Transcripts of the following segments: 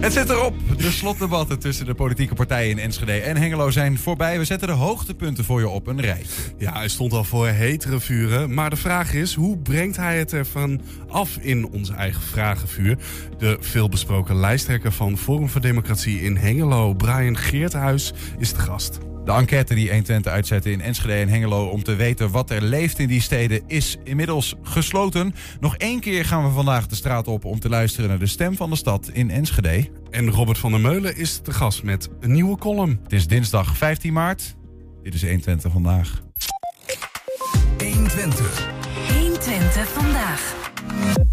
Het zit erop. De slotdebatten tussen de politieke partijen in Enschede en Hengelo zijn voorbij. We zetten de hoogtepunten voor je op een rij. Ja, hij stond al voor hetere vuren. Maar de vraag is, hoe brengt hij het ervan af in onze eigen vragenvuur? De veelbesproken lijsttrekker van Forum voor Democratie in Hengelo, Brian Geerthuis, is de gast. De enquête die 120 uitzette in Enschede en Hengelo om te weten wat er leeft in die steden is inmiddels gesloten. Nog één keer gaan we vandaag de straat op om te luisteren naar de stem van de stad in Enschede. En Robert van der Meulen is de gast met een nieuwe column. Het is dinsdag 15 maart. Dit is 120 vandaag. 120. 120 vandaag.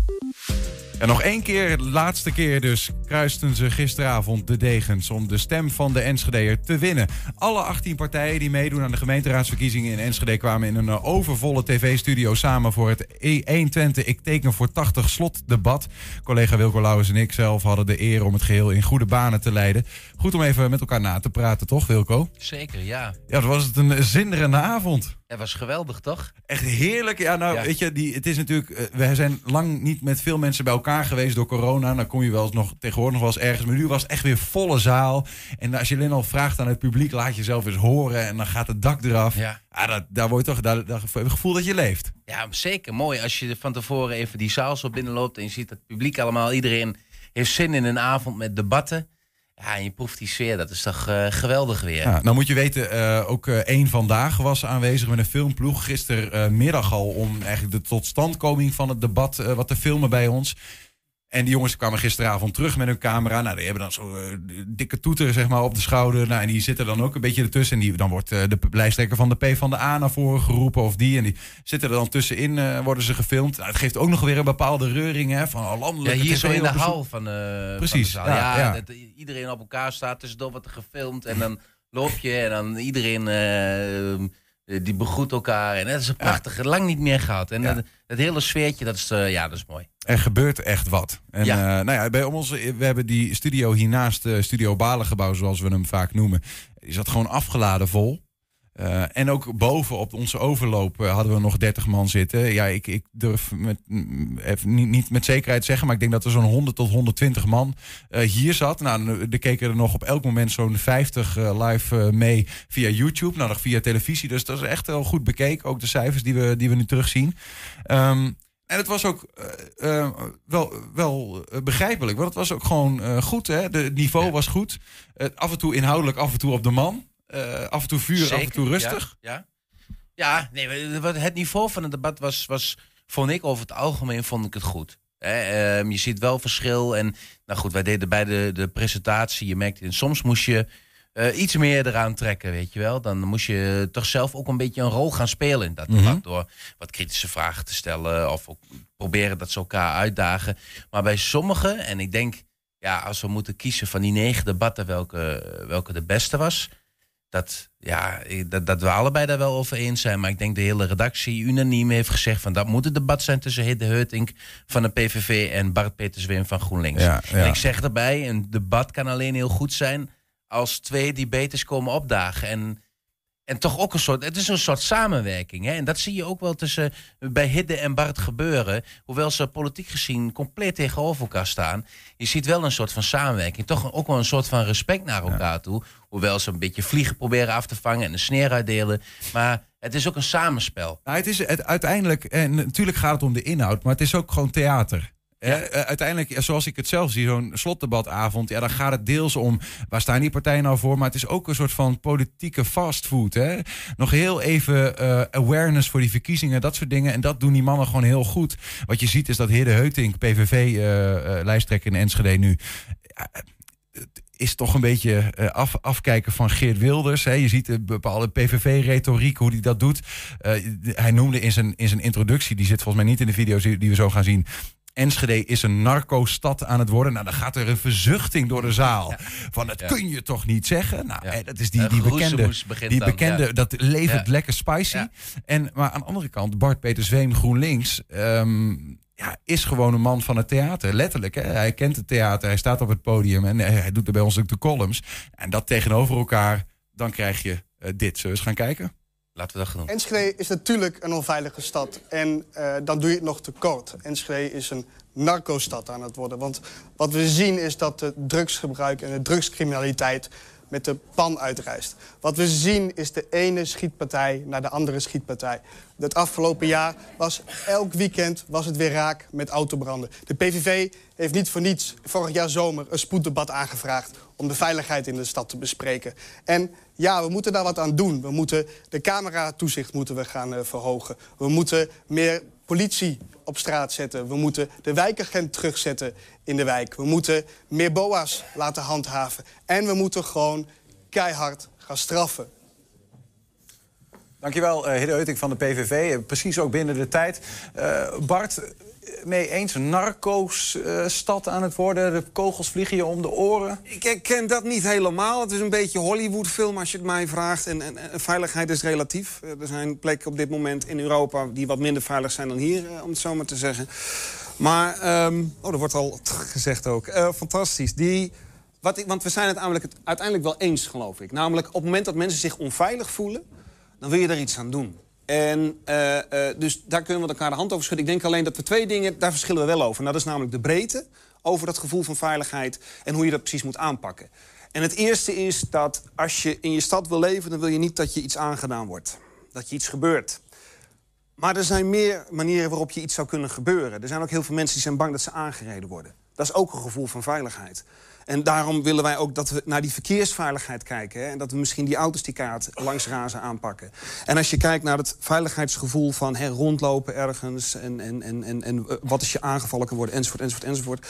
En nog één keer, de laatste keer dus, kruisten ze gisteravond de degens om de stem van de Enschedeer te winnen. Alle 18 partijen die meedoen aan de gemeenteraadsverkiezingen in Enschede kwamen in een eh, overvolle tv-studio samen voor het E120 Ik teken voor 80 slotdebat. Collega Wilco Lauwers en ik zelf hadden de eer om het geheel in goede banen te leiden. Goed om even met elkaar na te praten, toch Wilco? Zeker, ja. Ja, het was het een zinderende avond. Het was geweldig, toch? Echt heerlijk. Ja, nou, Ja. weet je, die, het is natuurlijk. eh, We zijn lang niet met veel mensen bij elkaar geweest door corona. Dan kom je wel eens nog tegenwoordig nog wel eens ergens. Maar nu was het echt weer volle zaal. En als je alleen al vraagt aan het publiek, laat jezelf eens horen. En dan gaat het dak eraf. Ja. dat, daar word je toch. Daar, daar het gevoel dat je leeft. Ja, zeker. Mooi als je van tevoren even die zaal zo binnenloopt en je ziet het publiek allemaal. Iedereen heeft zin in een avond met debatten. Ja, je proeft die sfeer. Dat is toch eh, geweldig weer. Nou moet je weten, eh, ook eh, één vandaag was aanwezig met een filmploeg. Gistermiddag al om eigenlijk de totstandkoming van het debat wat te filmen bij ons. En die jongens kwamen gisteravond terug met hun camera. Nou, die hebben dan zo'n dikke toeter zeg maar, op de schouder. Nou, en die zitten dan ook een beetje ertussen. En die, dan wordt eh, de lijsttrekker van de P van de A naar voren geroepen of die. En die zitten er dan tussenin, eh, worden ze gefilmd. Nou, het geeft ook nog weer een bepaalde reuring hè, van oh, Ja, landelijk. hier zo in de hal van, eh Precies, van de zaal. ja, Ja, ja. Dat iedereen op elkaar staat. Tussendoor wordt er gefilmd. En dan loop je en dan iedereen eh, die begroet elkaar. En dat is een prachtig, lang niet meer gehad. En Ja. dat, dat hele sfeertje, dat is, eh, ja, dat is mooi. Er gebeurt echt wat. En Ja. ja. nou ja, bij ons, we hebben die studio hiernaast, eh Studio Balengebouw, zoals we hem vaak noemen. Die zat gewoon afgeladen vol. Eh, en ook boven op onze overloop eh, hadden we nog 30 man zitten. Ja, ik, ik durf met, mm, even niet, niet met zekerheid zeggen, maar ik denk dat er zo'n 100 tot 120 man eh, hier zat. Nou, er keken er nog op elk moment zo'n 50 eh, live mee via YouTube, nou nog via televisie. Dus dat is echt wel goed bekeken, ook de cijfers die we, die we nu terugzien. Ehm, en het was ook wel, wel begrijpelijk, want het was ook gewoon goed. Hè? De, het niveau was goed. Af en toe inhoudelijk, af en toe op de man. Eh, af en toe vuur, af en toe rustig. Ja, ja. Ja, nee, het niveau van het debat was, was, vond ik over het algemeen vond ik het goed. Ehm, je ziet wel verschil. En nou goed, wij deden bij de, de presentatie. Je merkte, en soms moest je eh, iets meer eraan trekken, weet je wel. Dan moest je toch zelf ook een beetje een rol gaan spelen in dat debat. Mhm. Door wat kritische vragen te stellen. Of ook proberen dat ze elkaar uitdagen. Maar bij sommigen, en ik denk, ja, als we moeten kiezen van die negen debatten welke, welke de beste was dat, ja, dat, dat we allebei daar wel over eens zijn. Maar ik denk de hele redactie unaniem heeft gezegd... van dat moet het debat zijn tussen Hidde Heutink van de PVV... en Bart Peterswim van GroenLinks. Ja, ja. En ik zeg erbij, een debat kan alleen heel goed zijn... als twee debaters komen opdagen. En, en toch ook een soort... Het is een soort samenwerking. Hè? En dat zie je ook wel tussen bij Hidde en Bart gebeuren. Hoewel ze politiek gezien compleet tegenover elkaar staan. Je ziet wel een soort van samenwerking. Toch ook wel een soort van respect naar elkaar toe. Hoewel ze een beetje vliegen proberen af te vangen en een sneer uitdelen. Maar het is ook een samenspel. Nou, het is het, uiteindelijk, en natuurlijk gaat het om de inhoud, maar het is ook gewoon theater. Eh, uiteindelijk, ja, zoals ik het zelf zie, zo'n slotdebatavond, ja, dan gaat het deels om waar staan die partijen nou voor, maar het is ook een soort van politieke fastfood. Hè? Nog heel even eh, awareness voor die verkiezingen, dat soort dingen. En dat doen die mannen gewoon heel goed. Wat je ziet is dat Heerde Heutink, PVV-lijsttrekker in Enschede nu, is toch een beetje eh, af, afkijken van Geert Wilders. Je ziet de bepaalde PVV-retoriek, hoe hij dat doet. Eh, hij noemde in zijn, in zijn introductie, die zit volgens mij niet in de video's die we zo gaan zien. Enschede is een narco-stad aan het worden. Nou, dan gaat er een verzuchting door de zaal. Van, dat Ja. kun je toch niet zeggen? Nou, Ja. dat is die, die bekende... Die bekende, dat levert lekker spicy. En, maar aan de andere kant, Bart Peter Zweem, GroenLinks... ehm, ja, is gewoon een man van het theater. Letterlijk, hè? hij kent het theater. Hij staat op het podium en eh, hij doet er bij ons ook de columns. En dat tegenover elkaar, dan krijg je eh, dit. Zullen we eens gaan kijken? Laten we dat. Enschede is natuurlijk een onveilige stad. En eh, dan doe je het nog te kort. Enschede is een narco-stad aan het worden. Want wat we zien is dat de drugsgebruik en de drugscriminaliteit met de pan uitreist. Wat we zien is de ene schietpartij naar de andere schietpartij. Het afgelopen jaar was elk weekend was het weer raak met autobranden. De PVV heeft niet voor niets vorig jaar zomer een spoeddebat aangevraagd... om de veiligheid in de stad te bespreken. En ja, we moeten daar wat aan doen. We moeten de cameratoezicht moeten we gaan eh, verhogen. We moeten meer politie op straat zetten. We moeten de wijkagent terugzetten in de wijk. We moeten meer boa's laten handhaven. En we moeten gewoon keihard gaan straffen. Dankjewel, uh, Hidde Euting van de PVV. Eh, Precies ook binnen de tijd. Eh, Bart, mee eens, een narco-stad aan het worden. De kogels vliegen je om de oren. Ik ken dat niet helemaal. Het is een beetje Hollywood-film als je het mij vraagt. En, en, veiligheid is relatief. Eh, Er zijn plekken op dit moment in Europa die wat minder veilig zijn dan hier, eh, om het zo maar te zeggen. Maar, ehm, oh, er wordt al gezegd ook. Eh, fantastisch. Die, wat ik, want we zijn het uiteindelijk, uiteindelijk wel eens, geloof ik. Namelijk, op het moment dat mensen zich onveilig voelen... dan wil je er iets aan doen. En eh, eh, dus daar kunnen we elkaar de hand over schudden. Ik denk alleen dat we twee dingen, daar verschillen we wel over. Nou, dat is namelijk de breedte over dat gevoel van veiligheid... en hoe je dat precies moet aanpakken. En het eerste is dat als je in je stad wil leven... dan wil je niet dat je iets aangedaan wordt. Dat je iets gebeurt. Maar er zijn meer manieren waarop je iets zou kunnen gebeuren. Er zijn ook heel veel mensen die zijn bang dat ze aangereden worden. Dat is ook een gevoel van veiligheid. En daarom willen wij ook dat we naar die verkeersveiligheid kijken. Hè? En dat we misschien die auto's die kaart langs razen aanpakken. En als je kijkt naar het veiligheidsgevoel van hè, rondlopen ergens... En, en, en, en, en eh, wat als je aangevallen kan worden, enzovoort, enzovoort, enzovoort.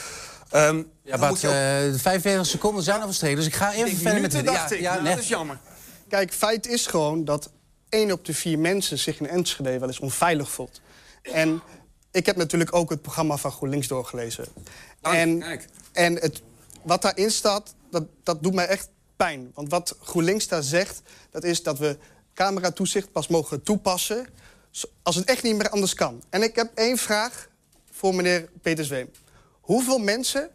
Ehm, Ja, Bart, je ook- eh, de 45 seconden zijn al verstreken, dus ik ga even Ik verder met minuten, de... dacht ik. ja, Nou, nee. dat is jammer. Kijk, feit is gewoon dat één op de vier mensen zich in Enschede wel eens onveilig voelt. En ik heb natuurlijk ook het programma van GroenLinks doorgelezen. Oh, en kijk. en het, wat daarin staat, dat, dat doet mij echt pijn. Want wat GroenLinks daar zegt, dat is dat we cameratoezicht pas mogen toepassen... als het echt niet meer anders kan. En ik heb één vraag voor meneer Peter Zweem. Hoeveel mensen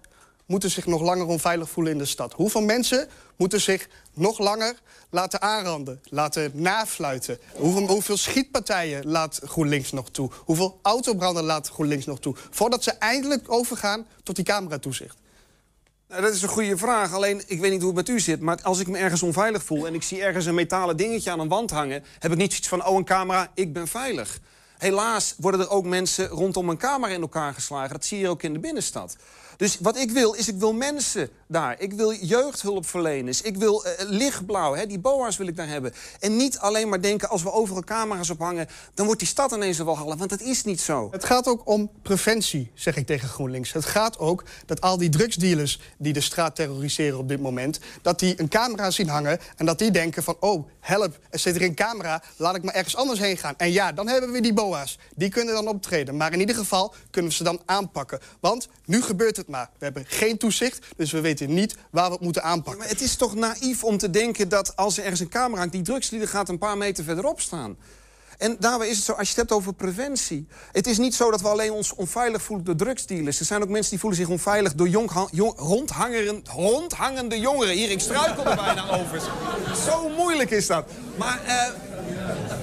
moeten zich nog langer onveilig voelen in de stad? Hoeveel mensen moeten zich nog langer laten aanranden, laten nafluiten? Hoeveel, hoeveel schietpartijen laat GroenLinks nog toe? Hoeveel autobranden laat GroenLinks nog toe? Voordat ze eindelijk overgaan tot die cameratoezicht. Nou, dat is een goede vraag. Alleen, ik weet niet hoe het met u zit... maar als ik me ergens onveilig voel... en ik zie ergens een metalen dingetje aan een wand hangen... heb ik niet zoiets van, oh, een camera, ik ben veilig. Helaas worden er ook mensen rondom een camera in elkaar geslagen. Dat zie je ook in de binnenstad. Dus wat ik wil, is ik wil mensen daar. Ik wil jeugdhulpverleners. Ik wil eh, lichtblauw, hè, die boa's wil ik daar hebben. En niet alleen maar denken, als we overal camera's ophangen... dan wordt die stad ineens een walhalla, want dat is niet zo. Het gaat ook om preventie, zeg ik tegen GroenLinks. Het gaat ook dat al die drugsdealers die de straat terroriseren op dit moment... dat die een camera zien hangen en dat die denken van... oh, help, er zit er een camera, laat ik maar ergens anders heen gaan. En ja, dan hebben we die boa's. Die kunnen dan optreden. Maar in ieder geval kunnen we ze dan aanpakken. Want nu gebeurt het maar. We hebben geen toezicht, dus we weten niet waar we het moeten aanpakken. Maar het is toch naïef om te denken dat als er ergens een camera hangt... die drugslieden gaat een paar meter verderop staan. En daarbij is het zo, als je het hebt over preventie... het is niet zo dat we alleen ons onveilig voelen door drugsdealers. Er zijn ook mensen die voelen zich onveilig door jong, rondhangende jongeren. Hier, ik struikel er bijna over. Zo moeilijk is dat. Maar, eh,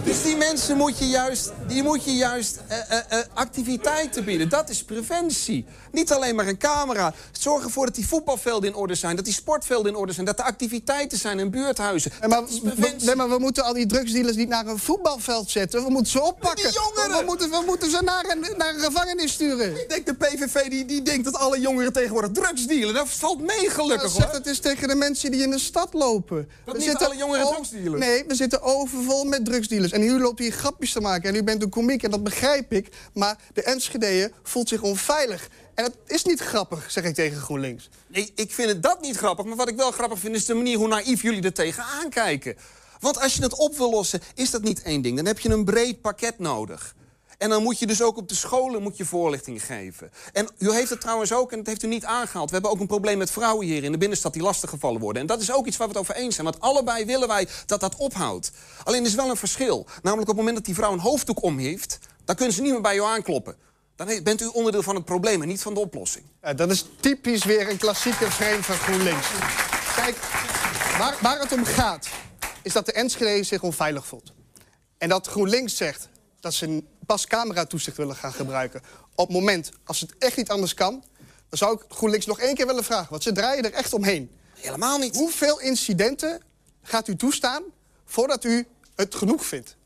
dus die mensen moet je juist, die moet je juist eh, eh, eh, activiteiten bieden. Dat is preventie. Niet alleen maar een camera. Zorg ervoor dat die voetbalvelden in orde zijn. Dat die sportvelden in orde zijn. Dat er activiteiten zijn in buurthuizen. Nee, maar, Dat is we, nee, maar we moeten al die drugsdealers niet naar een voetbalveld zetten. We moeten ze oppakken. Jongeren! We, moeten, we moeten ze naar een, naar een gevangenis sturen. Ik denk de PVV die, die denkt dat alle jongeren tegenwoordig drugs dealen. Dat valt mee gelukkig zeg hoor. het eens tegen de mensen die in de stad lopen. Dat niet alle jongeren o- drugs dealen? Nee, we zitten overvol met drugsdealers. En u loopt hier grapjes te maken en u bent een komiek en dat begrijp ik. Maar de Enschede voelt zich onveilig. En dat is niet grappig, zeg ik tegen GroenLinks. Nee, ik vind het dat niet grappig. Maar wat ik wel grappig vind, is de manier hoe naïef jullie er tegenaan kijken. Want als je het op wil lossen, is dat niet één ding. Dan heb je een breed pakket nodig. En dan moet je dus ook op de scholen moet je voorlichting geven. En u heeft het trouwens ook, en dat heeft u niet aangehaald... we hebben ook een probleem met vrouwen hier in de binnenstad die lastiggevallen worden. En dat is ook iets waar we het over eens zijn. Want allebei willen wij dat dat ophoudt. Alleen er is wel een verschil. Namelijk op het moment dat die vrouw een hoofddoek om heeft... dan kunnen ze niet meer bij u aankloppen. Dan bent u onderdeel van het probleem en niet van de oplossing. Dat is typisch weer een klassieke frame van GroenLinks. Kijk, waar, waar het om gaat, is dat de Enschede zich onveilig voelt. En dat GroenLinks zegt dat ze pas cameratoezicht willen gaan gebruiken. Op het moment, als het echt niet anders kan... dan zou ik GroenLinks nog één keer willen vragen. Want ze draaien er echt omheen. Helemaal niet. Hoeveel incidenten gaat u toestaan voordat u het genoeg vindt?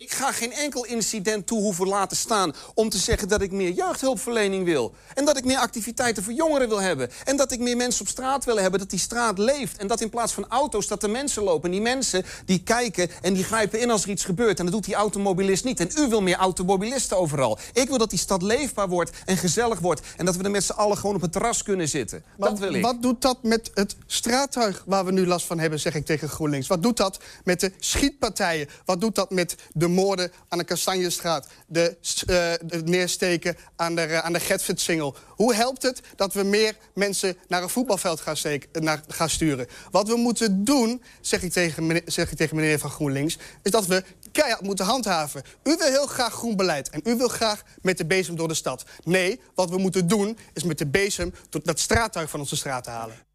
Ik ga geen enkel incident toe hoeven laten staan om te zeggen dat ik meer jeugdhulpverlening wil. En dat ik meer activiteiten voor jongeren wil hebben. En dat ik meer mensen op straat wil hebben, dat die straat leeft. En dat in plaats van auto's, dat er mensen lopen. En die mensen die kijken en die grijpen in als er iets gebeurt. En dat doet die automobilist niet. En u wil meer automobilisten overal. Ik wil dat die stad leefbaar wordt en gezellig wordt. En dat we er met z'n allen gewoon op het terras kunnen zitten. Maar dat wil ik. Wat doet dat met het straattuig waar we nu last van hebben, zeg ik tegen GroenLinks? Wat doet dat met de schietpartijen? Wat doet dat met de moorden aan de Kastanjestraat? De, uh, het neersteken aan de, uh, aan de Getfitsingel? Hoe helpt het dat we meer mensen naar een voetbalveld gaan, steken, naar, gaan sturen? Wat we moeten doen, zeg ik, tegen meneer, zeg ik tegen meneer van GroenLinks... is dat we keihard moeten handhaven. U wil heel graag groen beleid en u wil graag met de bezem door de stad. Nee, wat we moeten doen is met de bezem dat straattuig van onze straat halen.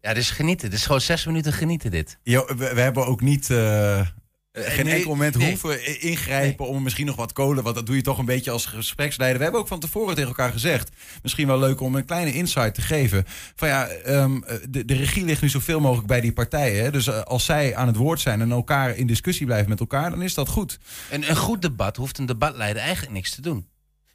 Ja, dit is genieten. Dit is gewoon zes minuten genieten, dit. Jo, we, we hebben ook niet... Uh, geen nee, enkel moment nee. hoeven ingrijpen om misschien nog wat kolen. Want dat doe je toch een beetje als gespreksleider. We hebben ook van tevoren tegen elkaar gezegd. Misschien wel leuk om een kleine insight te geven. Van ja, um, de, de regie ligt nu zoveel mogelijk bij die partijen. Hè? Dus uh, als zij aan het woord zijn en elkaar in discussie blijven met elkaar, dan is dat goed. Een, een goed debat hoeft een debatleider eigenlijk niks te doen.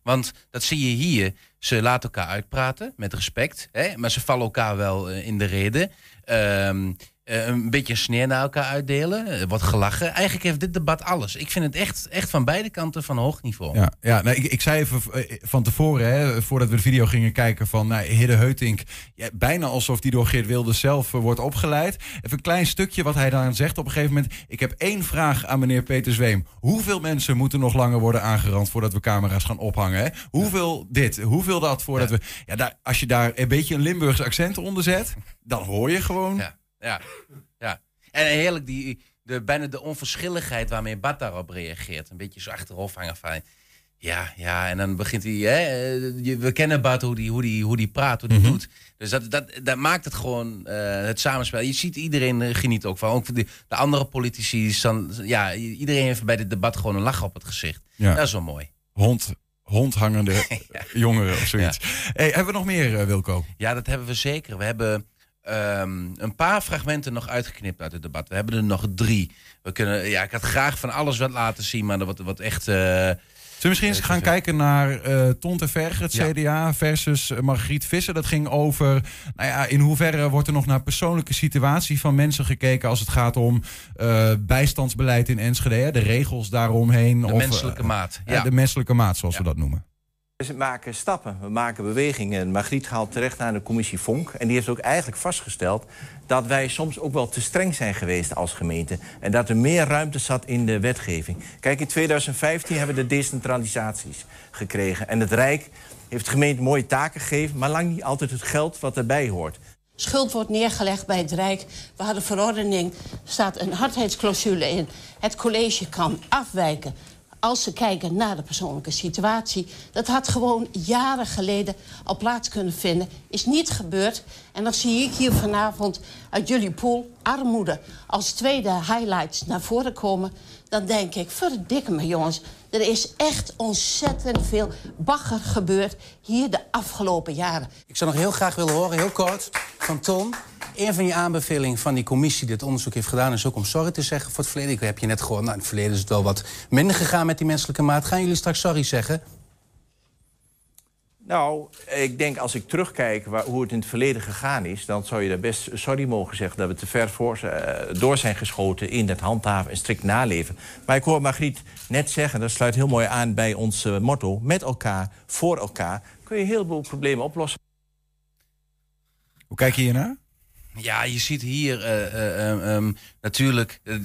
Want dat zie je hier. Ze laten elkaar uitpraten met respect. Hè? Maar ze vallen elkaar wel in de reden. Um, uh, een beetje sneer naar elkaar uitdelen. Uh, wat gelachen. Eigenlijk heeft dit debat alles. Ik vind het echt, echt van beide kanten van hoog niveau. Ja, ja nou, ik, ik zei even van tevoren, hè, voordat we de video gingen kijken, van nou, Hidde Heutink. Ja, bijna alsof die door Geert Wilders zelf uh, wordt opgeleid. Even een klein stukje wat hij dan zegt op een gegeven moment. Ik heb één vraag aan meneer Peter Zweem. Hoeveel mensen moeten nog langer worden aangerand voordat we camera's gaan ophangen? Hè? Hoeveel dit, hoeveel dat voordat Ja. we. Ja, daar, als je daar een beetje een Limburgs accent onder zet, dan hoor je gewoon. Ja, ja, ja. En heerlijk, die, de, bijna de onverschilligheid waarmee Bart daarop reageert. Een beetje zo achterhoofd hangen van... Ja, ja, en dan begint hij... Hè, we kennen Bart, hoe die, hoe die, hoe die praat, hoe die Mhm. doet. Dus dat, dat, dat maakt het gewoon eh, het samenspel. Je ziet iedereen eh, geniet ook van. Ook de, de andere politici. ja, iedereen heeft bij dit debat gewoon een lach op het gezicht. Ja. Dat is wel mooi. Hond, hondhangende jongeren of zoiets. Hey, hebben we nog meer, eh, Wilco? Ja, dat hebben we zeker. We hebben ehm, een paar fragmenten nog uitgeknipt uit het debat. We hebben er nog drie. We kunnen, ja, ik had graag van alles wat laten zien, maar wat, wat echt. eh, Zullen we misschien eens gaan kijken naar eh Ton te Verger, het Ja. CDA, versus eh, Margriet Visser. Dat ging over, nou ja, in hoeverre wordt er nog naar persoonlijke situatie van mensen gekeken als het gaat om eh, bijstandsbeleid in Enschede, hè, de regels daaromheen. de of, menselijke eh, maat. Ja. de menselijke maat, zoals we dat noemen. We maken stappen, we maken bewegingen. Margriet haalt terecht naar de commissie Vonk. En die heeft ook eigenlijk vastgesteld dat wij soms ook wel te streng zijn geweest als gemeente. En dat er meer ruimte zat in de wetgeving. Kijk, in 2015 hebben we de decentralisaties gekregen. En het Rijk heeft de gemeente mooie taken gegeven... maar lang niet altijd het geld wat erbij hoort. Schuld wordt neergelegd bij het Rijk. We hadden verordening, staat een hardheidsclausule in. Het college kan afwijken als ze kijken naar de persoonlijke situatie. Dat had gewoon jaren geleden al plaats kunnen vinden. Is niet gebeurd. En dan zie ik hier vanavond uit jullie pool armoede als tweede highlights naar voren komen. Dan denk ik, verdikke me jongens. Er is echt ontzettend veel bagger gebeurd hier de afgelopen jaren. Ik zou nog heel graag willen horen, heel kort, van Ton. Een van je aanbevelingen van die commissie die het onderzoek heeft gedaan... is ook om sorry te zeggen voor het verleden. Ik heb je net gehoord, nou, in het verleden is het wel wat minder gegaan met die menselijke maat. Gaan jullie straks sorry zeggen? Nou, ik denk als ik terugkijk waar, hoe het in het verleden gegaan is... dan zou je daar best sorry mogen zeggen dat we te ver voor, eh, door zijn geschoten... in het handhaven en strikt naleven. Maar ik hoor Margriet net zeggen, dat sluit heel mooi aan bij ons eh, motto... met elkaar, voor elkaar, kun je heel veel problemen oplossen. Hoe kijk je hiernaar? Ja, je ziet hier eh, eh, eh, ehm, natuurlijk. eh,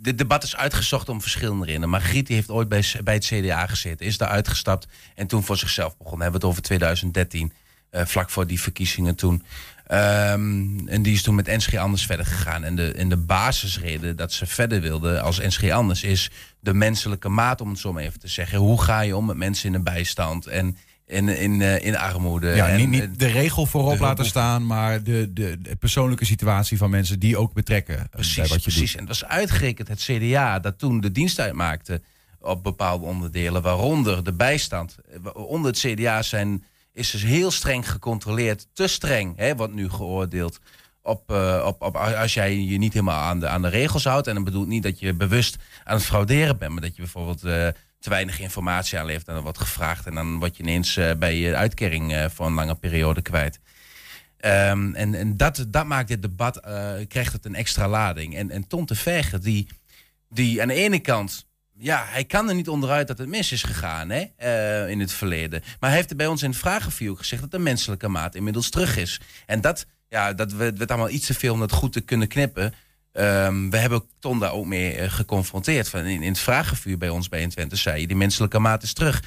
dit debat is uitgezocht om verschillende redenen. Margriet die heeft ooit bij, bij het CDA gezeten, is daar uitgestapt en toen voor zichzelf begonnen. Hebben we het over 2013, eh, vlak voor die verkiezingen toen. Ehm, en die is toen met NSG Anders verder gegaan. En de, de basisreden dat ze verder wilde als NSG Anders is de menselijke maat, om het zo maar even te zeggen. Hoe ga je om met mensen in de bijstand en in, in, eh, in armoede? Ja, en, niet, niet de regel voorop de laten staan, maar de, de, de persoonlijke situatie van mensen die ook betrekken eh, Precies, wat je precies. doet. En het was uitgerekend het CDA dat toen de dienst uitmaakte op bepaalde onderdelen, waaronder de bijstand. Onder het CDA zijn, is dus heel streng gecontroleerd, te streng, hè, wordt nu geoordeeld. Op, eh, op, op, als jij je niet helemaal aan de, aan de regels houdt. En dat bedoelt niet dat je bewust aan het frauderen bent, maar dat je bijvoorbeeld eh, te weinig informatie aanlevert en dan wordt gevraagd. En dan word je ineens eh, bij je uitkering eh, voor een lange periode kwijt. Ehm, en en dat, dat maakt dit debat, eh, krijgt het een extra lading. En, en Tom de Verger, die, die aan de ene kant, ja, hij kan er niet onderuit dat het mis is gegaan hè, in het verleden. Maar hij heeft er bij ons in het vragenview gezegd dat de menselijke maat inmiddels terug is. En dat, ja, dat werd, werd allemaal iets te veel om dat goed te kunnen knippen. Ehm, we hebben Ton daar ook mee eh, geconfronteerd. Van in, in het vragenvuur bij ons bij Twente zei je, die menselijke maat is terug.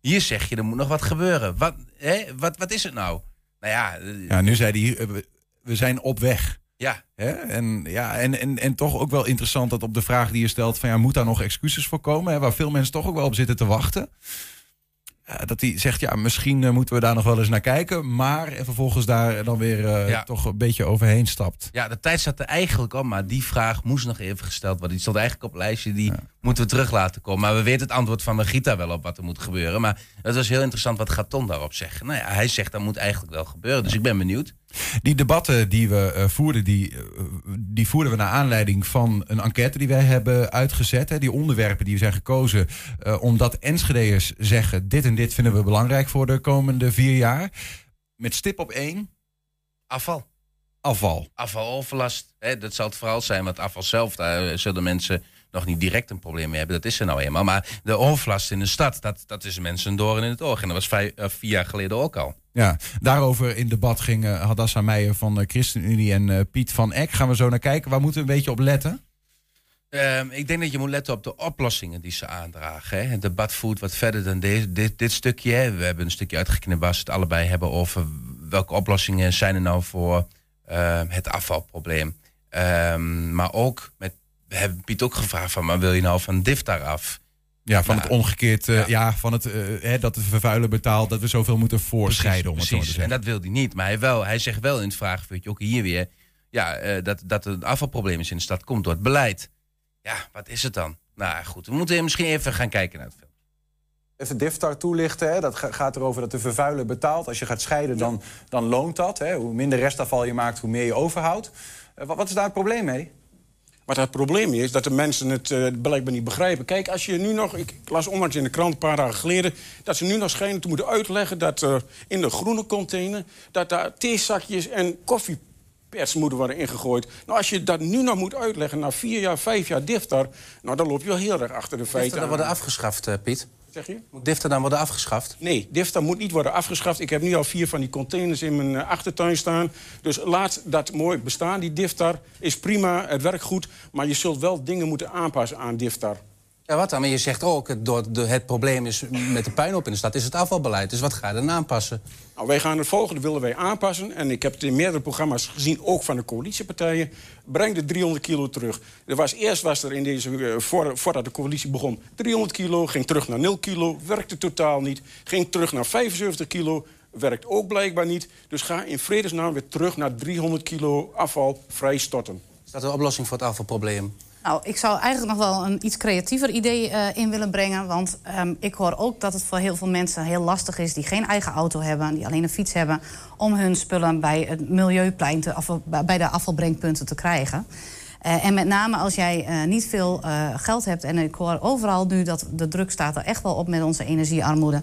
Hier zeg je, er moet nog wat gebeuren. Wat, hè, wat, wat is het nou? Nou ja, eh, Ja, nu zei hij, eh, we- we zijn op weg. ja, Hè? En, ja, en, en, en toch ook wel interessant dat op de vraag die je stelt: van ja, moet daar nog excuses voor komen? Hè? Waar veel mensen toch ook wel op zitten te wachten. Eh, dat hij zegt, ja, misschien eh, moeten we daar nog wel eens naar kijken. Maar en vervolgens daar dan weer eh, Ja. toch een beetje overheen stapt. Ja, de tijd zat er eigenlijk op, maar die vraag moest nog even gesteld worden. Die stond eigenlijk op lijstje, die moeten we terug laten komen. Maar we weten het antwoord van Margita wel op wat er moet gebeuren. Maar het was heel interessant, wat gaat Ton daarop zeggen? Nou ja, hij zegt dat moet eigenlijk wel gebeuren, dus ik ben benieuwd. Die debatten die we eh, voerden, die, eh, die voerden we naar aanleiding van een enquête die wij hebben uitgezet. Hè, die onderwerpen die zijn gekozen eh, omdat Enschede'ers zeggen... dit en dit vinden we belangrijk voor de komende vier jaar. Met stip op één, Afval. afval. Afvaloverlast, hè, dat zal het vooral zijn, want afval zelf, daar zullen mensen nog niet direct een probleem mee hebben. Dat is er nou eenmaal. Maar de overlast in de stad, dat, dat is mensen een doorn in het oog. En dat was vijf, eh, vier jaar geleden ook al. Ja, daarover in debat gingen Hadassa Meijer van de ChristenUnie en eh, Piet van Eck. Gaan we zo naar kijken. Waar moeten we een beetje op letten? Ehm, ik denk dat je moet letten op de oplossingen die ze aandragen. Hè. Het debat voert wat verder dan deze, dit, dit stukje. Hè. We hebben een stukje uitgeknipt waar ze het allebei hebben over welke oplossingen zijn er nou voor eh, het afvalprobleem. Ehm, maar ook, met, we hebben Piet ook gevraagd van, maar wil je nou van DIFTAR af? Ja, van Nou, het omgekeerd, eh, ja. ja. van het, eh, hè, dat de vervuiler betaalt, dat we zoveel moeten voorscheiden. om het zo maar te precies. En dat wil hij niet. Maar hij, wel, hij zegt wel in het vraagvuurtje, ook hier weer, ja, eh, dat, dat er een afvalprobleem is in de stad, komt door het beleid. Ja, wat is het dan? Nou goed, we moeten misschien even gaan kijken naar het film. Even DIFTAR toelichten. Hè. Dat ga- gaat erover dat de vervuiler betaalt. Als je gaat scheiden, dan, dan loont dat. Hè. Hoe minder restafval je maakt, hoe meer je overhoudt. Wat, wat is daar het probleem mee? Wat het probleem is, dat de mensen het eh, blijkbaar niet begrijpen. Kijk, als je nu nog... Ik las onlangs in de krant een paar dagen geleden... dat ze nu nog schijnen te moeten uitleggen dat er in de groene container... dat daar theezakjes en koffiepers moeten worden ingegooid. Nou, als je dat nu nog moet uitleggen na vier jaar, vijf jaar diftar... nou, dan loop je wel heel erg achter de feiten dan worden afgeschaft, eh, Piet? Zeg je? Moet Difter dan worden afgeschaft? Nee, DIFTA moet niet worden afgeschaft. Ik heb nu al vier van die containers in mijn eh, achtertuin staan. Dus laat dat mooi bestaan. Die DIFTAR is prima, het werkt goed. Maar je zult wel dingen moeten aanpassen aan DIFTAR. Ja, wat dan? Maar je zegt ook, het- door de, het probleem is met de puinhoop in de stad... is het afvalbeleid. Dus wat ga je dan aanpassen? Nou, wij gaan het volgende willen wij aanpassen. En ik heb het in meerdere programma's gezien, ook van de coalitiepartijen. Breng de 300 kilo terug. Er was, eerst was er in deze, eh, voor, voordat de coalitie begon, 300 kilo. Ging terug naar 0 kilo, werkte totaal niet. Ging terug naar 75 kilo, werkt ook blijkbaar niet. Dus ga in vredesnaam weer terug naar 300 kilo afval vrij storten. Is dat de oplossing voor het afvalprobleem? Nou, ik zou eigenlijk nog wel een iets creatiever idee eh, in willen brengen. Want ehm, ik hoor ook dat het voor heel veel mensen heel lastig is... die geen eigen auto hebben, die alleen een fiets hebben... om hun spullen bij het milieuplein, te, afval- bij de afvalbrengpunten te krijgen. Eh, en met name als jij eh, niet veel geld hebt... en ik hoor overal nu dat de druk staat er echt wel op met onze energiearmoede...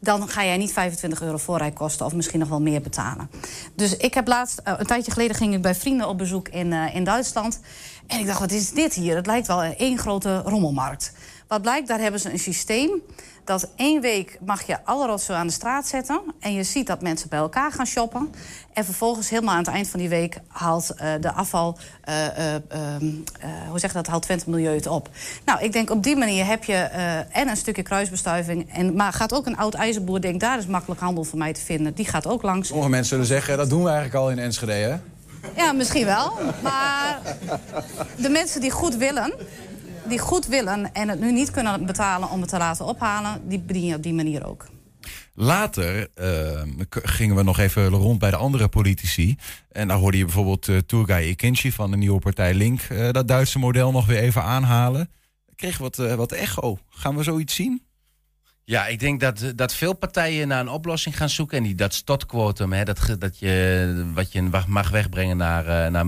dan ga jij niet 25 euro voorrijkosten of misschien nog wel meer betalen. Dus ik heb laatst, eh, een tijdje geleden ging ik bij vrienden op bezoek in, eh, in Duitsland. En ik dacht, wat is dit hier? Het lijkt wel één grote rommelmarkt. Wat blijkt, daar hebben ze een systeem dat één week mag je alle rotzooi aan de straat zetten. En je ziet dat mensen bij elkaar gaan shoppen. En vervolgens, helemaal aan het eind van die week, haalt eh, de afval. eh, eh, ehm, eh, hoe zeg je dat? Haalt Twente Milieu het op. Nou, ik denk op die manier heb je en een stukje kruisbestuiving. En, maar gaat ook een oud ijzerboer denkt, daar is makkelijk handel voor mij te vinden. Die gaat ook langs. Sommige mensen zullen zeggen, dat doen we eigenlijk al in Enschede, hè? Ja, misschien wel. Maar de mensen die goed willen, die goed willen en het nu niet kunnen betalen om het te laten ophalen, die bedien je op die manier ook. Later eh, gingen we nog even rond bij de andere politici. En daar hoorde je bijvoorbeeld uh, Turgay Ikinci van de nieuwe partij Link... eh, dat Duitse model nog weer even aanhalen. Kreeg wat, eh, wat echo. Gaan we zoiets zien? Ja, ik denk dat, dat veel partijen naar een oplossing gaan zoeken. En die, dat stotquotum, hè, dat, dat je, wat je mag wegbrengen naar, eh, naar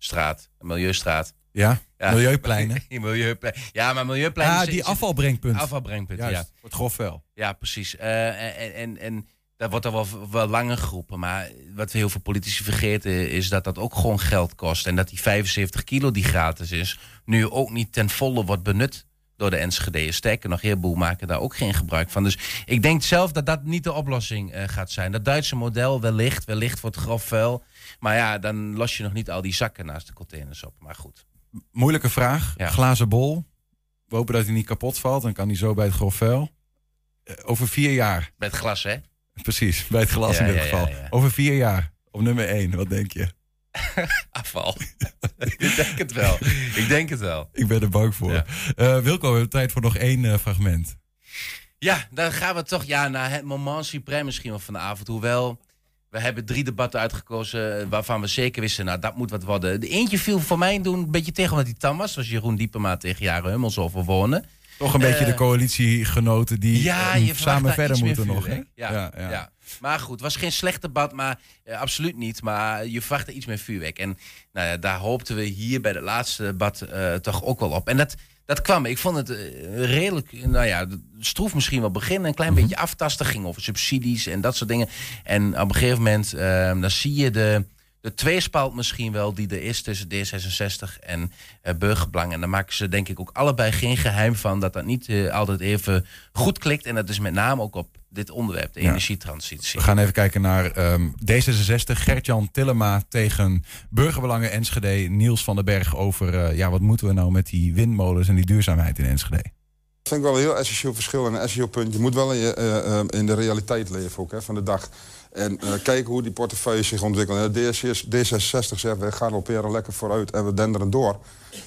Milieubrengstraat. Milieustraat. Ja, Milieupleinen. Milieuplein. Ja, maar Milieuplein... Ah, is- die afvalbrengpunt. Afvalbrengpunt, Juist, ja. Wordt grof wel. Ja, precies. Eh, en, en, en dat wordt er wel, wel langer geroepen. Maar wat heel veel politici vergeten is dat dat ook gewoon geld kost. En dat die 75 kilo die gratis is, nu ook niet ten volle wordt benut door de Enschede'ers. Sterker nog, een heleboel maken daar ook geen gebruik van. Dus ik denk zelf dat dat niet de oplossing eh, gaat zijn. Dat Duitse model wellicht, wellicht wordt grof vuil. Maar ja, dan los je nog niet al die zakken naast de containers op. Maar goed. Moeilijke vraag. Glazen bol. We hopen dat hij niet kapot valt. Dan kan hij zo bij het grof vuil. Eh, over vier jaar. Met glas, hè? Precies, bij het glas Ja, in dit ja, ja, geval. ja. Over vier jaar. Op nummer één, wat denk je? Afval. ik denk het wel. Ik denk het wel. Ik ben er bang voor. Eh, Wilco, we hebben tijd voor nog één eh, fragment. Ja, dan gaan we toch ja, naar het moment suprême misschien wel van de avond. Hoewel, we hebben drie debatten uitgekozen eh, waarvan we zeker wisten, nou dat moet wat worden. De eentje viel voor mij doen een beetje tegen omdat hij tam was. Zoals Jeroen Diepema tegen Jaren Hummels overwonnen. Toch een beetje Eh, de coalitiegenoten die ja, eh, samen verder moeten nog. Hè? Ja, ja, Maar goed, het was geen slecht debat, maar absoluut niet. Maar je verwachtte iets meer vuurwerk. En nou ja, daar hoopten we hier bij het laatste debat toch ook wel op. En dat, dat kwam. Ik vond het eh, redelijk, nou ja, stroef misschien wel beginnen. Een klein beetje aftasten. Ging over subsidies en dat soort dingen. En op een gegeven moment, eh, dan zie je de, de tweespalt misschien wel die er is tussen D66 en eh, Burgerbelang. En daar maken ze denk ik ook allebei geen geheim van dat dat niet eh, altijd even goed klikt. En dat is met name ook op dit onderwerp, de Ja. energietransitie. We gaan even kijken naar ehm, D66. Gert-Jan Tillema tegen Burgerbelangen Enschede. Niels van den Berg over eh, ja, wat moeten we nou met die windmolens en die duurzaamheid in Enschede. Dat vind ik wel een heel essentieel verschil en een essentieel punt. Je moet wel in, je, in de realiteit leven ook, hè, van de dag. En eh, kijken hoe die portefeuille zich ontwikkelen. De D66 zegt, we gaan op weer lekker vooruit en we denderen door.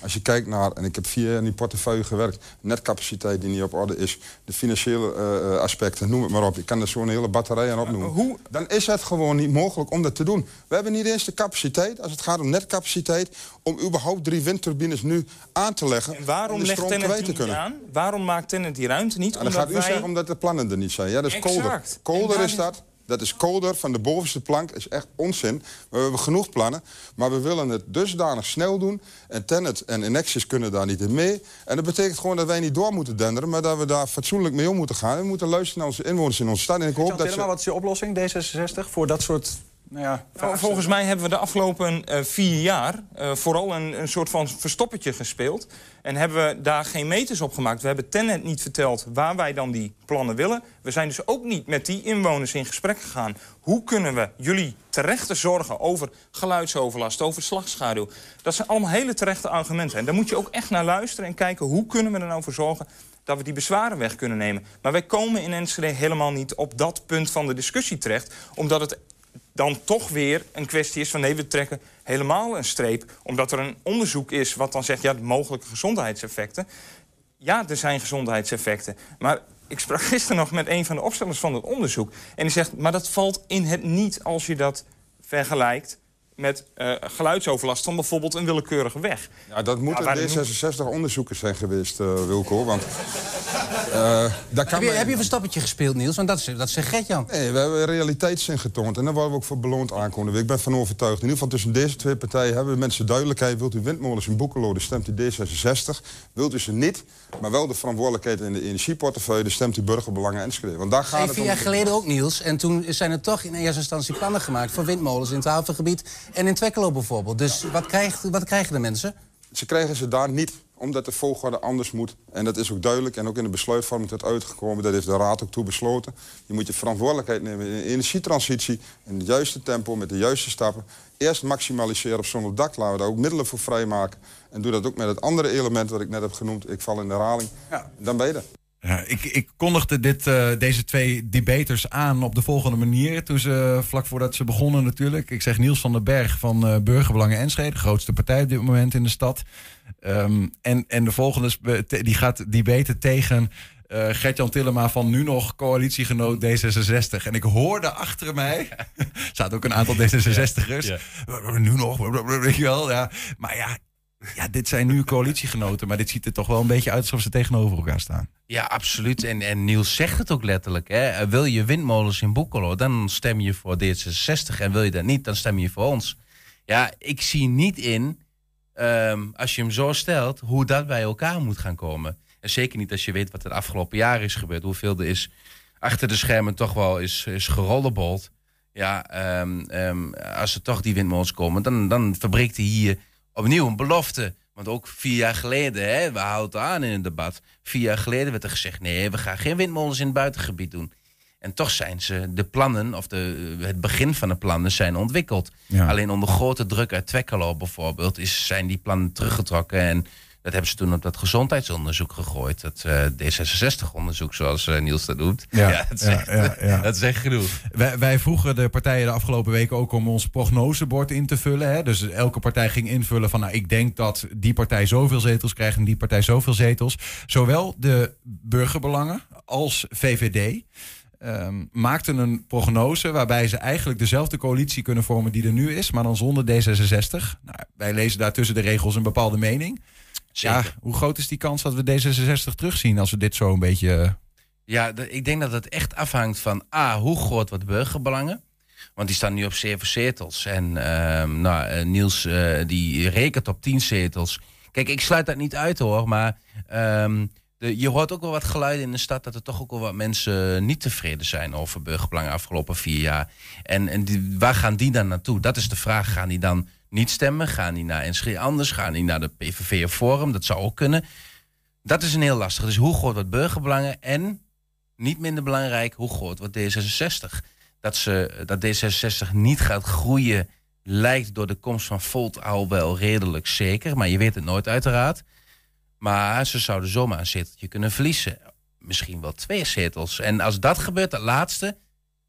Als je kijkt naar, en ik heb vier jaar in die portefeuille gewerkt... netcapaciteit die niet op orde is, de financiële eh, aspecten, noem het maar op. Je kan er zo'n hele batterij aan opnoemen. Dan is het gewoon niet mogelijk om dat te doen. We hebben niet eens de capaciteit, als het gaat om netcapaciteit... om überhaupt drie windturbines nu aan te leggen... om Waarom de legt Tennet die te kunnen. aan? Waarom maakt Tennet die ruimte niet? En dan gaat u wij- zeggen omdat de plannen er niet zijn. Ja, dat is kolder. En Kolder is- dat. Dat is kolder van de bovenste plank. is echt onzin. We hebben genoeg plannen. Maar we willen het dusdanig snel doen. En Tennet en Enexis kunnen daar niet in mee. En dat betekent gewoon dat wij niet door moeten denderen. Maar dat we daar fatsoenlijk mee om moeten gaan. We moeten luisteren naar onze inwoners in onze stad. En ik hoop dat Helemaal, ze... wat is je oplossing, D66, voor dat soort... Nou ja, Vol- Volgens mij hebben we de afgelopen eh, vier jaar eh, vooral een, een soort van verstoppertje gespeeld. En hebben we daar geen meters op gemaakt. We hebben Tennet niet verteld waar wij dan die plannen willen. We zijn dus ook niet met die inwoners in gesprek gegaan. Hoe kunnen we jullie terechte zorgen over geluidsoverlast, over slagschaduw... dat zijn allemaal hele terechte argumenten. En daar moet je ook echt naar luisteren en kijken... hoe kunnen we er nou voor zorgen dat we die bezwaren weg kunnen nemen. Maar wij komen in Enschede helemaal niet op dat punt van de discussie terecht... omdat het dan toch weer een kwestie is van nee, we trekken helemaal een streep. Omdat er een onderzoek is wat dan zegt, ja, de mogelijke gezondheidseffecten. Ja, er zijn gezondheidseffecten. Maar ik sprak gisteren nog met een van de opstellers van het onderzoek. En die zegt, maar dat valt in het niet als je dat vergelijkt met eh, geluidsoverlast van bijvoorbeeld een willekeurige weg. Ja, dat moeten waar ik D66-onderzoekers zijn geweest, eh, Wilco. Want eh, daar kan Heb je, heb je een verstappertje gespeeld, Niels? Want dat, is- dat zegt Gert-Jan. Nee, we hebben realiteitszin getoond. En daar worden we ook voor beloond aankomende week. Ik ben van overtuigd. In ieder geval tussen deze twee partijen hebben mensen duidelijkheid. Wilt u windmolens in Boekelo, dan stemt u D66. Wilt u ze niet, maar wel de verantwoordelijkheid in de energieportefeuille... dan stemt u burgerbelangen Enschede. Want daar gaat Hey, het vier jaar geleden ook, Niels. En toen zijn er toch in eerste instantie plannen gemaakt... voor windmolens in het havengebied en in Twekkelo bijvoorbeeld. Dus wat, krijgt, wat krijgen de mensen? Ze krijgen ze daar niet, omdat de volgorde anders moet. En dat is ook duidelijk. En ook in de besluitvorming is dat uitgekomen. Dat heeft de Raad ook toe besloten. Je moet je verantwoordelijkheid nemen in de energietransitie... in het juiste tempo, met de juiste stappen. Eerst maximaliseren op zonder dak. Laten we daar ook middelen voor vrijmaken. En doe dat ook met het andere element wat ik net heb genoemd. Ik val in de herhaling. Dan ben je er. Ja, ik, ik kondigde dit, eh, deze twee debaters aan op de volgende manier. Toen ze, vlak voordat ze begonnen natuurlijk. Ik zeg Niels van den Berg van eh, Burgerbelangen Enschede. De grootste partij op dit moment in de stad. Ehm, en, en de volgende die gaat debaten tegen eh Gert-Jan Tillema van nu nog coalitiegenoot D66. En ik hoorde achter mij, er zaten ook een aantal D66'ers. Nu nog, weet je wel. Ja. Maar ja, ja, dit zijn nu coalitiegenoten. Maar dit ziet er toch wel een beetje uit alsof ze tegenover elkaar staan. Ja, absoluut. En, en Niels zegt het ook letterlijk. Hè. Eh, Wil je windmolens in Boekelo, dan stem je voor D66. En wil je dat niet, dan stem je voor ons. Ja, ik zie niet in, ehm, als je hem zo stelt, hoe dat bij elkaar moet gaan komen. En zeker niet als je weet wat er afgelopen jaren is gebeurd. Hoeveel er is achter de schermen toch wel is, is gerollebold. Ja, ehm, ehm, als er toch die windmolens komen, dan, dan verbreekt hij hier opnieuw een belofte. Want ook vier jaar geleden, hè, we houden aan in het debat. Vier jaar geleden werd er gezegd: nee, we gaan geen windmolens in het buitengebied doen. En toch zijn ze de plannen, of de, het begin van de plannen, zijn ontwikkeld. Ja. Alleen onder grote druk uit Twekkelo bijvoorbeeld, is, zijn die plannen teruggetrokken. En dat hebben ze toen op dat gezondheidsonderzoek gegooid. Dat eh, D66-onderzoek, zoals eh, Niels dat noemt. Ja, dat, ja, zegt, ja, dat is echt genoeg. Wij, wij vroegen de partijen de afgelopen weken ook om ons prognosebord in te vullen. Hè? Dus elke partij ging invullen van, nou, ik denk dat die partij zoveel zetels krijgt en die partij zoveel zetels. Zowel de burgerbelangen als VVD ehm, maakten een prognose waarbij ze eigenlijk dezelfde coalitie kunnen vormen die er nu is, maar dan zonder D66. Nou, wij lezen daar tussen de regels een bepaalde mening. Ja, hoe groot is die kans dat we D66 terugzien als we dit zo een beetje... eh, Ja, ik denk dat het echt afhangt van A, hoe groot wordt burgerbelangen? Want die staan nu op zeven zetels. En ehm, nou, eh, Niels eh, die rekent op tien zetels. Kijk, ik sluit dat niet uit hoor, maar ehm, de, je hoort ook wel wat geluiden in de stad dat er toch ook wel wat mensen niet tevreden zijn over burgerbelangen afgelopen vier jaar. En, en die, waar gaan die dan naartoe? Dat is de vraag. Gaan die dan niet stemmen? Gaan die naar Enschede anders? Gaan die naar de PVV Forum? Dat zou ook kunnen. Dat is een heel lastig. Dus hoe groot wordt burgerbelangen? En niet minder belangrijk, hoe groot wordt D66? Dat, ze, dat D66 niet gaat groeien lijkt door de komst van Volt al wel redelijk zeker. Maar je weet het nooit uiteraard. Maar ze zouden zomaar een zeteltje kunnen verliezen. Misschien wel twee zetels. En als dat gebeurt, dat laatste...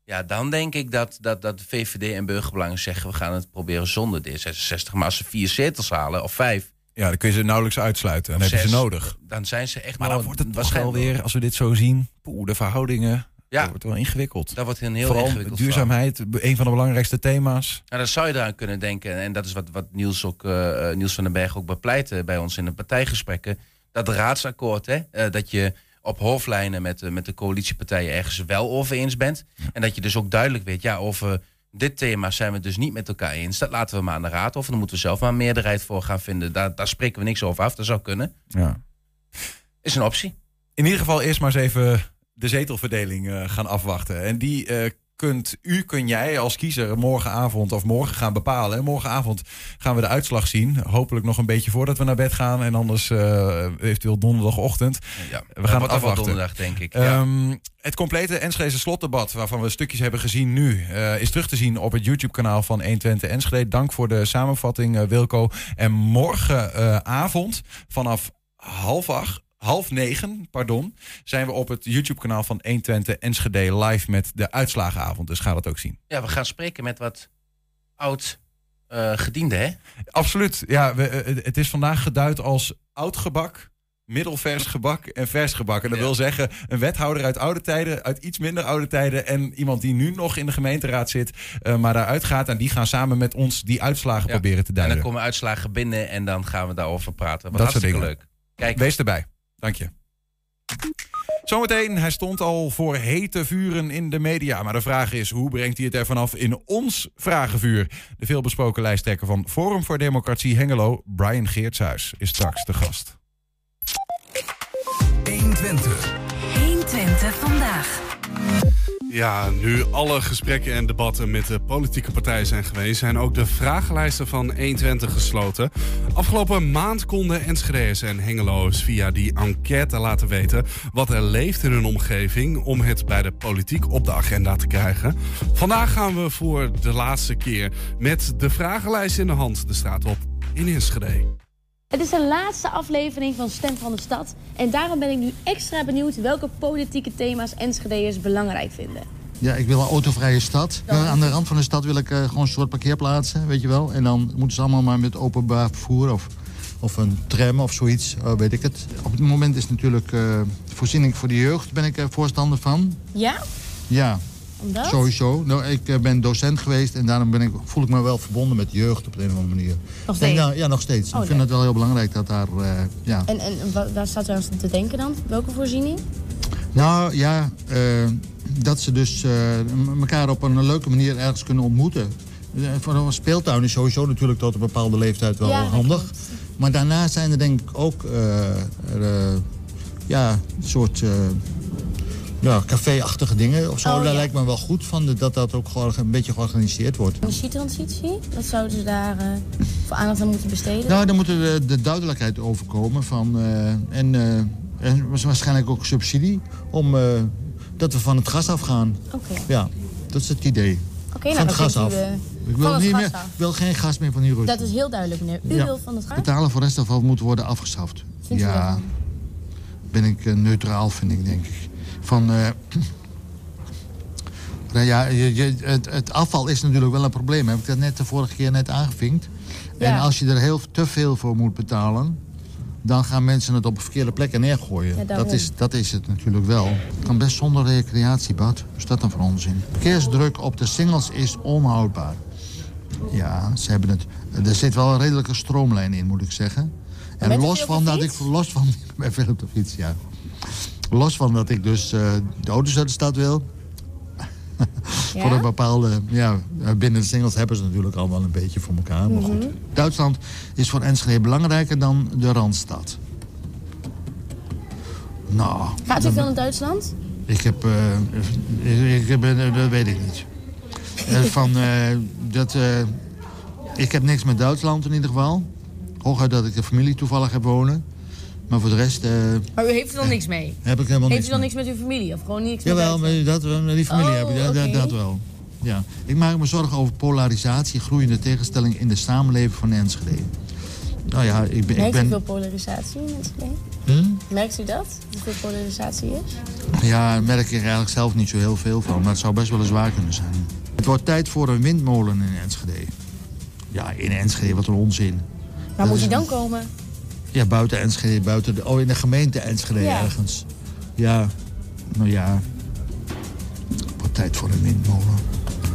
Ja, dan denk ik dat, dat, dat de VVD en burgerbelangen zeggen... we gaan het proberen zonder D66. Maar als ze vier zetels halen, of vijf... Ja, dan kun je ze nauwelijks uitsluiten. Dan of heb je ze nodig. Dan zijn ze echt Maar dan wordt het toch wel waarschijnlijk weer, als we dit zo zien, poeh, de verhoudingen, Ja. dat wordt wel ingewikkeld. Dat wordt een heel Vooral ingewikkeld duurzaamheid, een van de belangrijkste thema's. Nou, dan zou je eraan kunnen denken. En dat is wat, wat Niels, ook, eh, eh, Niels van den Berg ook bepleit bij ons in de partijgesprekken. Dat raadsakkoord, hè, eh, dat je op hoofdlijnen met, de- met de coalitiepartijen ergens wel over eens bent. En dat je dus ook duidelijk weet, ja, over dit thema zijn we dus niet met elkaar eens. Dat laten we maar aan de raad over. Dan moeten we zelf maar een meerderheid voor gaan vinden. Daar, daar spreken we niks over af. Dat zou kunnen. Ja. Is een optie. In ieder geval eerst maar eens even de zetelverdeling eh, gaan afwachten. En die eh, kunt u, kun jij als kiezer morgenavond of morgen gaan bepalen. En morgenavond gaan we de uitslag zien. Hopelijk nog een beetje voordat we naar bed gaan. En anders eh, eventueel donderdagochtend. Ja, we gaan wel afwachten. donderdag, denk ik. Ja. Ehm, het complete Enschede slotdebat, waarvan we stukjes hebben gezien nu, eh, is terug te zien op het YouTube-kanaal van 120 Enschede. Dank voor de samenvatting, eh, Wilco. En morgenavond vanaf half acht. Half negen, pardon, zijn we op het YouTube-kanaal van 120 Enschede live met de uitslagenavond. Dus ga dat ook zien. ja, we gaan spreken met wat oud eh gedienden, hè? Absoluut. Ja, we, eh, het is vandaag geduid als oud gebak middelvers gebak en vers gebak. En dat wil zeggen een wethouder uit oude tijden, uit iets minder oude tijden... en iemand die nu nog in de gemeenteraad zit, eh, maar daaruit gaat... en die gaan samen met ons die uitslagen proberen te En duiden. dan komen uitslagen binnen en dan gaan we daarover praten. Wat Dat hartstikke dingen. leuk. Kijk, Wees erbij. Dank je. Zometeen, hij stond al voor hete vuren in de media. Maar de vraag is, hoe brengt hij het er vanaf in ons vragenvuur? De veelbesproken lijsttrekker van Forum voor Democratie Hengelo, Brian Geertshuis, is straks de gast. 120. 120 vandaag. Ja, nu alle gesprekken en debatten met de politieke partijen zijn geweest, zijn ook de vragenlijsten van 120 gesloten. Afgelopen maand konden Enschede's en Hengelo's via die enquête laten weten wat er leeft in hun omgeving om het bij de politiek op de agenda te krijgen. Vandaag gaan we voor de laatste keer met de vragenlijst in de hand de straat op in Enschede. Het is de laatste aflevering van Stem van de Stad. En daarom ben ik nu extra benieuwd welke politieke thema's Enschede'ers belangrijk vinden. Ja, ik wil een autovrije stad. Eh, aan de rand van de stad wil ik eh, gewoon een soort parkeerplaatsen, weet je wel. En dan moeten ze allemaal maar met openbaar vervoer of, of een tram of zoiets, eh, weet ik het. Op het moment is natuurlijk voorziening voor de jeugd, ben ik er voorstander van. Ja? Ja, Omdat? sowieso. Nou, ik eh, ben docent geweest en daarom ben ik, voel ik me wel verbonden met jeugd op de een of andere manier. Nog steeds? ja, ja, nog steeds. Oh, ik vind het wel heel belangrijk dat daar, eh, ja... En, en wa- waar staat er aan te denken dan? Welke voorziening? Nou ja, eh, dat ze dus elkaar op een leuke manier ergens kunnen ontmoeten. Voor een speeltuin is sowieso natuurlijk tot een bepaalde leeftijd wel Ja, handig. Maar daarna zijn er denk ik ook ja, een soort ja, café-achtige dingen of zo. Oh, dat ja. lijkt me wel goed van de- dat dat ook gewoon een beetje georganiseerd wordt. Energietransitie? Wat zouden ze daar eh, voor aandacht aan moeten besteden? Nou, dan moet de, de duidelijkheid overkomen van... eh, en, eh, en waarschijnlijk ook subsidie om... eh, dat we van het gas afgaan. Oké. Ja, dat is het idee. Oké, nou, van het gas u, af. eh, ik wil, niet meer, wil geen gas meer van die Russen. Dat is heel duidelijk, meneer. U Ja. wil van het gas? Betalen voor restafval moet worden afgeschaft. Vindt ja, ben ik eh, neutraal, vind ik, denk ik. Van, nou ja, je, je- het, het afval is natuurlijk wel een probleem. Heb ik dat net de vorige keer net aangevinkt. En als je er heel te veel voor moet betalen... dan gaan mensen het op verkeerde plekken neergooien. Ja, dat, is, dat is het natuurlijk wel. Het kan best zonder recreatie, Bad. Wat is dat dan voor onzin? Verkeersdruk op de singles is onhoudbaar. Ja, ze hebben het. Er zit wel een redelijke stroomlijn in, moet ik zeggen. En los van dat ik. Los van. Ben veel op de fiets, ja. Los van dat ik dus eh, de auto's uit de stad wil. Voor een bepaalde. Ja, binnen de singles hebben ze natuurlijk al wel een beetje voor elkaar. Maar goed. Mhm. Duitsland is voor Enschede belangrijker dan de Randstad. Nou. Gaat u veel naar Duitsland? ik heb, eh, ik heb, dat weet ik niet. Eh, van, dat, ik heb niks met Duitsland in ieder geval. Hooguit dat ik de familie toevallig heb wonen. Maar voor de rest eh, Maar u heeft er dan niks mee? heb ik helemaal Heeft niks u dan mee. niks met uw familie? Of gewoon niks met Jawel, dat, met die familie Oh, heb ik, dat, dat- wel. Ja. Ik maak me zorgen over polarisatie, groeiende tegenstelling in de samenleving van Enschede. Nou ja, ik ben... Ik Merkt u veel polarisatie in Enschede? Hm? Merkt u dat? Dat er veel polarisatie is? Ja, daar merk ik eigenlijk zelf niet zo heel veel van. Maar het zou best wel eens waar kunnen zijn. Het wordt tijd voor een windmolen in Enschede. Ja, in Enschede, wat een onzin. Waar moet die dan komen? Ja, buiten Enschede, buiten de, oh, in de gemeente Enschede Ja. ergens. Ja, nou ja. Het wordt tijd voor een windmolen.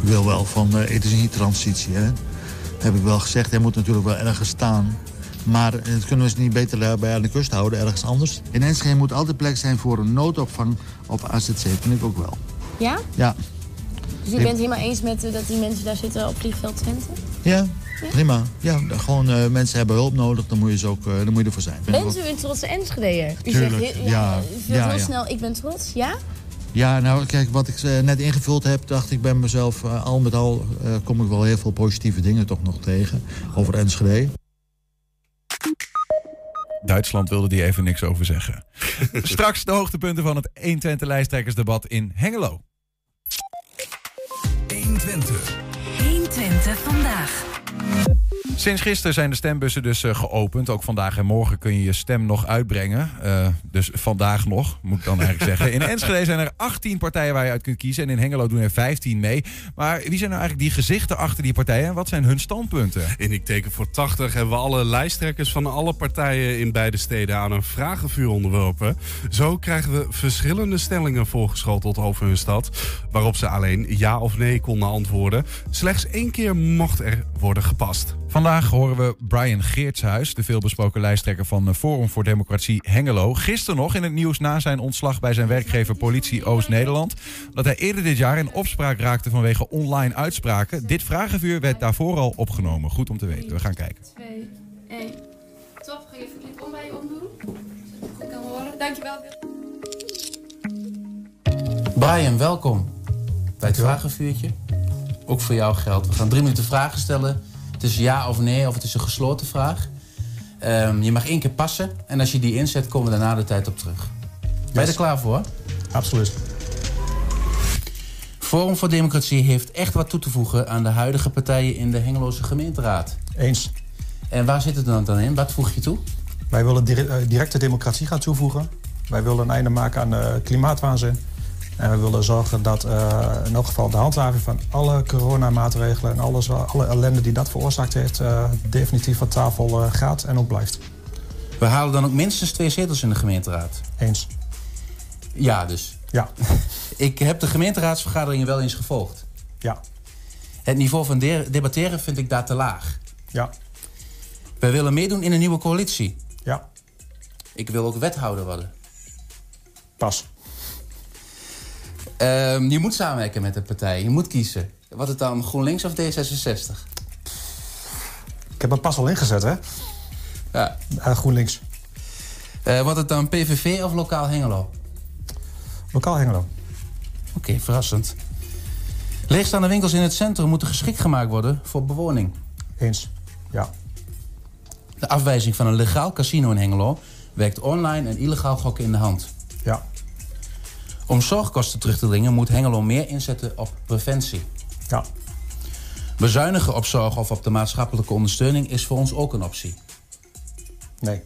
Ik wil wel van eh energietransitie, hè. Heb ik wel gezegd, hij moet natuurlijk wel ergens staan. Maar dat kunnen we ze niet beter daarbij aan de kust houden, ergens anders. In Enschede moet altijd plek zijn voor een noodopvang op AZC, vind ik ook wel. Ja? Ja, Dus u bent het helemaal eens met eh, dat die mensen daar zitten op vliegveld Twente? ja, prima. Ja, gewoon eh, mensen hebben hulp nodig, dan moet je, ze ook, eh, dan moet je ervoor zijn. Bent ook- u een trotse Enschedeer? U Tuurlijk, zegt heel, ja. u Ja, heel ja. snel, ik ben trots, ja? Ja, nou kijk, wat ik eh, net ingevuld heb, dacht ik bij mezelf... al met al eh, kom ik wel heel veel positieve dingen toch nog tegen over Enschede. Duitsland wilde die even niks over zeggen. Straks de hoogtepunten van het 120 lijsttrekkersdebat in Hengelo. 120. 120 vandaag. Sinds gisteren zijn de stembussen dus eh, geopend. Ook vandaag en morgen kun je je stem nog uitbrengen. Uh, dus vandaag nog, moet ik dan eigenlijk zeggen. In Enschede zijn er 18 partijen waar je uit kunt kiezen. En in Hengelo doen er 15 mee. Maar wie zijn nou eigenlijk die gezichten achter die partijen? En wat zijn hun standpunten? In Ik Teken voor 80 hebben we alle lijsttrekkers van alle partijen in beide steden aan een vragenvuur onderworpen. Zo krijgen we verschillende stellingen voorgeschoteld over hun stad. Waarop ze alleen ja of nee konden antwoorden. Slechts één keer mocht er worden gepast. Vandaag horen we Brian Geertshuis, de veelbesproken lijsttrekker van Forum voor Democratie Hengelo. Gisteren nog in het nieuws na zijn ontslag bij zijn werkgever Politie Oost-Nederland. Dat hij eerder dit jaar in opspraak raakte vanwege online uitspraken. Dit vragenvuur werd daarvoor al opgenomen. Goed om te weten. We gaan kijken. 2, 1. Top, ga je even de om bij je je goed kan horen. Dankjewel. Brian, welkom bij het vragenvuurtje. Ook voor jou geldt. We gaan drie minuten vragen stellen. Het is ja of nee, of het is een gesloten vraag. Um, je mag één keer passen. En als je die inzet, komen we daarna de tijd op terug. Ben je er klaar voor? Absoluut. Forum voor Democratie heeft echt wat toe te voegen aan de huidige partijen in de Hengeloze gemeenteraad. Eens. En waar zit het dan, dan in? Wat voeg je toe? Wij willen directe democratie gaan toevoegen. Wij willen een einde maken aan de klimaatwaanzin. En we willen zorgen dat uh, in elk geval de handhaving van alle coronamaatregelen... en alles, alle ellende die dat veroorzaakt heeft... Uh, definitief van tafel uh, gaat en ook blijft. We halen dan ook minstens twee zetels in de gemeenteraad? Eens. Ja, dus? Ja. Ik heb de gemeenteraadsvergaderingen wel eens gevolgd. Ja. Het niveau van de debatteren vind ik daar te laag. Ja. Wij willen meedoen in een nieuwe coalitie. Ja. Ik wil ook wethouder worden. Pas. Um, je moet samenwerken met de partij. Je moet kiezen. Wat het dan GroenLinks of D66? Ik heb mijn pas al ingezet, hè? Ja. Uh, GroenLinks. Uh, wordt het dan PVV of lokaal Hengelo? Lokaal Hengelo. Oké, okay, verrassend. Leegstaande winkels in het centrum moeten geschikt gemaakt worden voor bewoning. Eens, ja. De afwijzing van een legaal casino in Hengelo werkt online en illegaal gokken in de hand. Ja. Om zorgkosten terug te dringen moet Hengelo meer inzetten op preventie. Ja. Bezuinigen op zorg of op de maatschappelijke ondersteuning is voor ons ook een optie. Nee.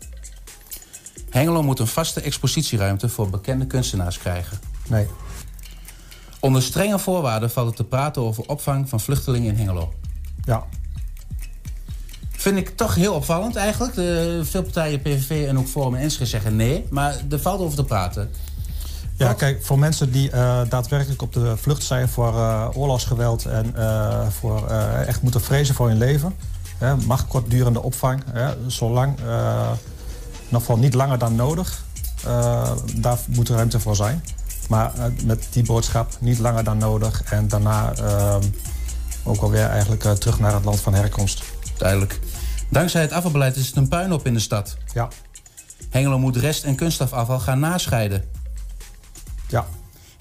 Hengelo moet een vaste expositieruimte voor bekende kunstenaars krijgen. Nee. Onder strenge voorwaarden valt het te praten over opvang van vluchtelingen in Hengelo. Ja. Vind ik toch heel opvallend eigenlijk. De, veel partijen, PVV en ook Forum en Enschede zeggen nee. Maar er valt over te praten. Ja, kijk, voor mensen die uh, daadwerkelijk op de vlucht zijn voor uh, oorlogsgeweld en uh, voor echt moeten vrezen voor hun leven, hè, mag kortdurende opvang, hè, zolang, nog niet langer dan nodig, daar moet er ruimte voor zijn. Maar met die boodschap niet langer dan nodig en daarna ook alweer eigenlijk terug naar het land van herkomst. Duidelijk. Dankzij het afvalbeleid is het een puinhoop in de stad. Ja. Hengelo moet rest- en kunstafval gaan nascheiden.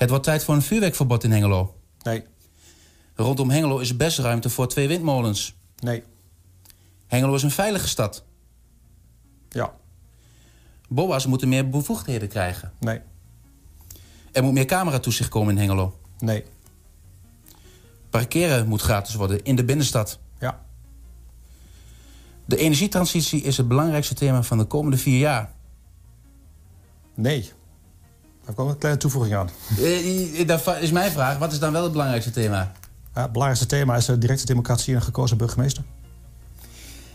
Het wordt tijd voor een vuurwerkverbod in Hengelo. Nee. Rondom Hengelo is best ruimte voor twee windmolens. Nee. Hengelo is een veilige stad. Ja. BOA's moeten meer bevoegdheden krijgen. Nee. Er moet meer cameratoezicht komen in Hengelo. Nee. Parkeren moet gratis worden in de binnenstad. Ja. De energietransitie is het belangrijkste thema van de komende vier jaar. Nee. Daar komt een kleine toevoeging aan. Uh, dat is mijn vraag. Wat is dan wel het belangrijkste thema? Ja, het belangrijkste thema is de directe democratie en een gekozen burgemeester.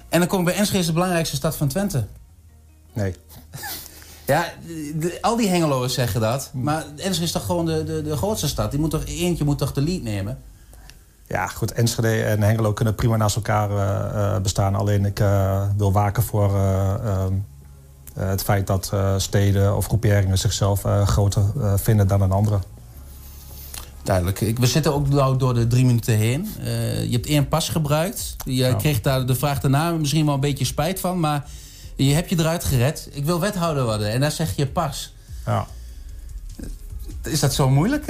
En dan kom ik bij Enschede, de belangrijkste stad van Twente. Nee. Ja, de, al die Hengeloers zeggen dat. Maar Enschede is toch gewoon de, de, de grootste stad? Die moet toch, eentje moet toch de lead nemen? Ja, goed. Enschede en Hengelo kunnen prima naast elkaar uh, bestaan. Alleen ik uh, wil waken voor uh, het feit dat steden of groeperingen zichzelf groter vinden dan een andere. Duidelijk. We zitten ook nou door de drie minuten heen. je hebt één pas gebruikt. Je kreeg daar de vraag daarna misschien wel een beetje spijt van. Maar je hebt je eruit gered. Ik wil wethouder worden. En daar zeg je pas. Ja. Is dat zo moeilijk?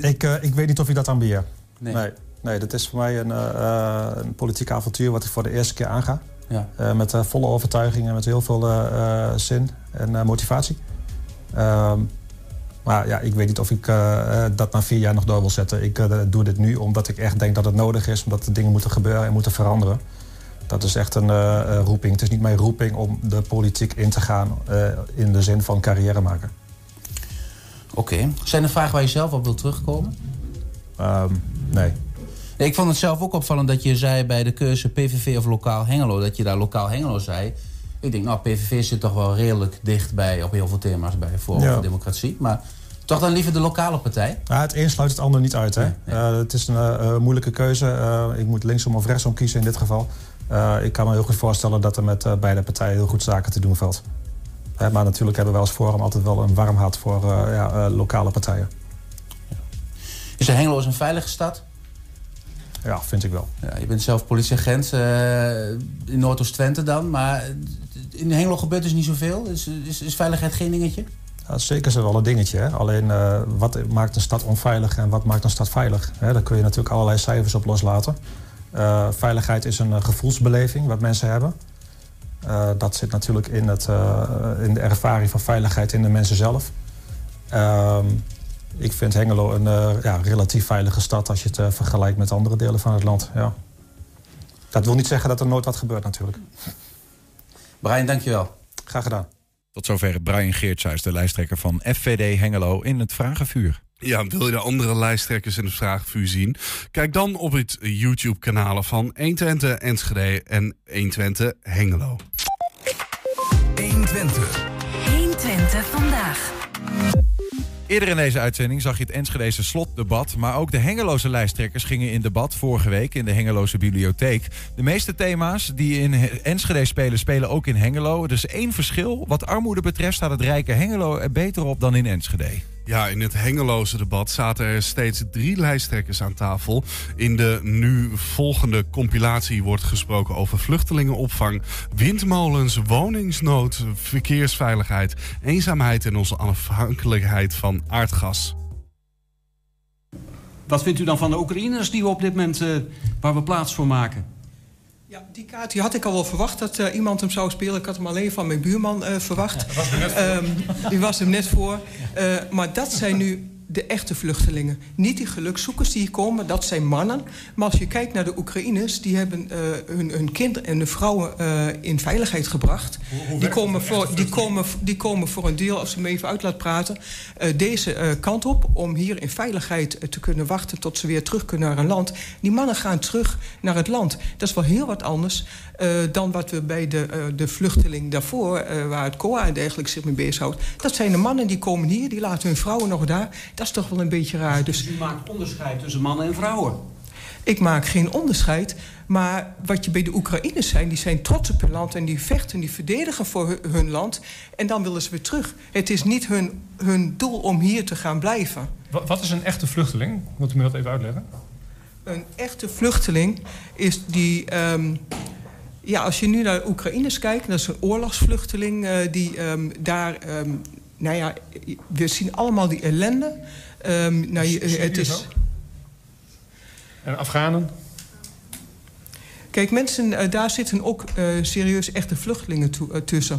Ik, ik weet niet of je dat ambieert. Nee. nee. Nee, dat is voor mij een, uh, een politiek avontuur wat ik voor de eerste keer aanga. Ja. Uh, met uh, volle overtuiging en met heel veel zin en motivatie. Ehm, maar ja, ik weet niet of ik dat na vier jaar nog door wil zetten. Ik doe dit nu omdat ik echt denk dat het nodig is. Omdat de dingen moeten gebeuren en moeten veranderen. Dat is echt een eh, eh, roeping. Het is niet mijn roeping om de politiek in te gaan eh, in de zin van carrière maken. Oké. Zijn er vragen waar je zelf op wilt terugkomen? Ehm, nee. Nee, ik vond het zelf ook opvallend dat je zei bij de keuze PVV of lokaal Hengelo, dat je daar lokaal Hengelo zei. Ik denk, nou, PVV zit toch wel redelijk dicht bij op heel veel thema's bij Forum Ja. voor Democratie. Maar toch dan liever de lokale partij? Ja, het een sluit het ander niet uit. Hè? Eh, het is een eh, eh, moeilijke keuze. Ik moet linksom of rechtsom kiezen in dit geval. Ik kan me heel goed voorstellen dat er met beide partijen heel goed zaken te doen valt. Hè, maar natuurlijk hebben wij als Forum altijd wel een warm hart voor ja, lokale partijen. Is Hengelo is een veilige stad? Ja, vind ik wel. Ja, je bent zelf politieagent eh, in Noordoost-Twente dan. Maar in Hengelo gebeurt dus niet zoveel. Is, is, is veiligheid geen dingetje? Ja, zeker is wel een dingetje. Hè? Alleen eh, wat maakt een stad onveilig en wat maakt een stad veilig? Hè? Daar kun je natuurlijk allerlei cijfers op loslaten. Eh, veiligheid is een gevoelsbeleving wat mensen hebben. Dat zit natuurlijk in, het, in de ervaring van veiligheid in de mensen zelf. Ik vind Hengelo een eh, ja, relatief veilige stad als je het eh, vergelijkt met andere delen van het land. Ja. Dat wil niet zeggen dat er nooit wat gebeurt natuurlijk. Brian, dankjewel. Graag gedaan. Tot zover Brian Geertshuis, de lijsttrekker van FVD Hengelo in het Vragenvuur. Ja, wil je de andere lijsttrekkers in het vraagvuur zien? Kijk dan op het YouTube-kanalen van 120 Enschede en 120 Hengelo. 120. 120 vandaag. Eerder in deze uitzending zag je het Enschedese slotdebat. Maar ook de Hengeloze lijsttrekkers gingen in debat vorige week in de Hengeloze bibliotheek. De meeste thema's die in He- Enschede spelen, spelen ook in Hengelo. Is één verschil. Wat armoede betreft staat het rijke Hengelo er beter op dan in Enschede. Ja, in het Hengeloze debat zaten er steeds drie lijsttrekkers aan tafel. In de nu volgende compilatie wordt gesproken over vluchtelingenopvang, windmolens, woningsnood, verkeersveiligheid, eenzaamheid en onze afhankelijkheid van aardgas. Wat vindt u dan van de Oekraïners die we op dit moment eh, waar we plaats voor maken? Die kaart die had ik al wel verwacht dat eh, iemand hem zou spelen. Ik had hem alleen van mijn buurman eh, verwacht. Ehm, die was hem net voor. Eh, maar dat zijn nu de echte vluchtelingen. Niet die gelukzoekers die hier komen, dat zijn mannen. Maar als je kijkt naar de Oekraïners... die hebben eh, hun, hun kinderen en de vrouwen eh, in veiligheid gebracht. die, komen voor, die, komen, die komen voor een deel, als je me even uit laat praten... eh, deze kant op om hier in veiligheid te kunnen wachten... tot ze weer terug kunnen naar een land. Die mannen gaan terug naar het land. Dat is wel heel wat anders eh, dan wat we bij de, eh, de vluchteling daarvoor... eh, waar het COA en dergelijke zich mee bezighoudt. Dat zijn de mannen die komen hier, die laten hun vrouwen nog daar. Dat is toch wel een beetje raar. Dus U maakt onderscheid tussen mannen en vrouwen. ik maak geen onderscheid. Maar wat je bij de Oekraïners zijn, die zijn trots op hun land... en die vechten, die verdedigen voor hu- hun land. En dan willen ze weer terug. Het is niet hun, hun doel om hier te gaan blijven. Wa- Wat is een echte vluchteling? Wilt u me dat even uitleggen? Een echte vluchteling is die... ehm, ja, als je nu naar Oekraïners kijkt... dat is een oorlogsvluchteling eh, die ehm, daar... ehm, nou ja, we zien allemaal die ellende. Ehm, nou, je- het is... En Afghanen? Kijk, mensen, eh, daar zitten ook eh, serieus echte vluchtelingen toe- tussen.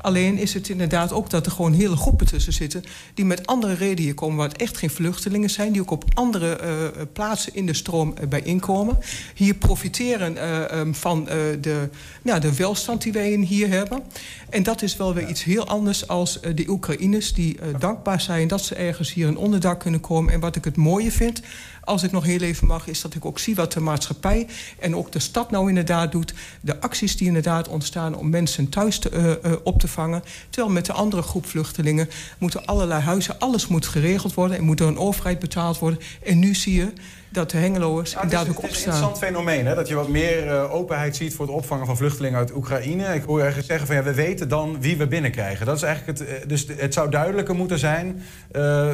Alleen is het inderdaad ook dat er gewoon hele groepen tussen zitten... die met andere redenen hier komen, waar het echt geen vluchtelingen zijn... die ook op andere eh, plaatsen in de stroom eh, bijeenkomen. Hier profiteren eh, ehm, van de, nou, de welstand die wij hier hebben. En dat is wel weer iets heel anders als de Oekraïners... die dankbaar zijn dat ze ergens hier een onderdak kunnen komen. En wat ik het mooie vind als ik nog heel even mag, is dat ik ook zie wat de maatschappij en ook de stad nou inderdaad doet. De acties die inderdaad ontstaan om mensen thuis te, eh, eh, op te vangen. Terwijl met de andere groep vluchtelingen moeten allerlei huizen, alles moet geregeld worden en moet door een overheid betaald worden. En nu zie je dat de Hengeloers Ja, is, inderdaad ook het is een opstaan. interessant fenomeen, hè? dat je wat meer eh, openheid ziet voor het opvangen van vluchtelingen uit Oekraïne. Ik hoor eigenlijk zeggen van ja, we weten dan wie we binnenkrijgen. Dat is eigenlijk het, dus het zou duidelijker moeten zijn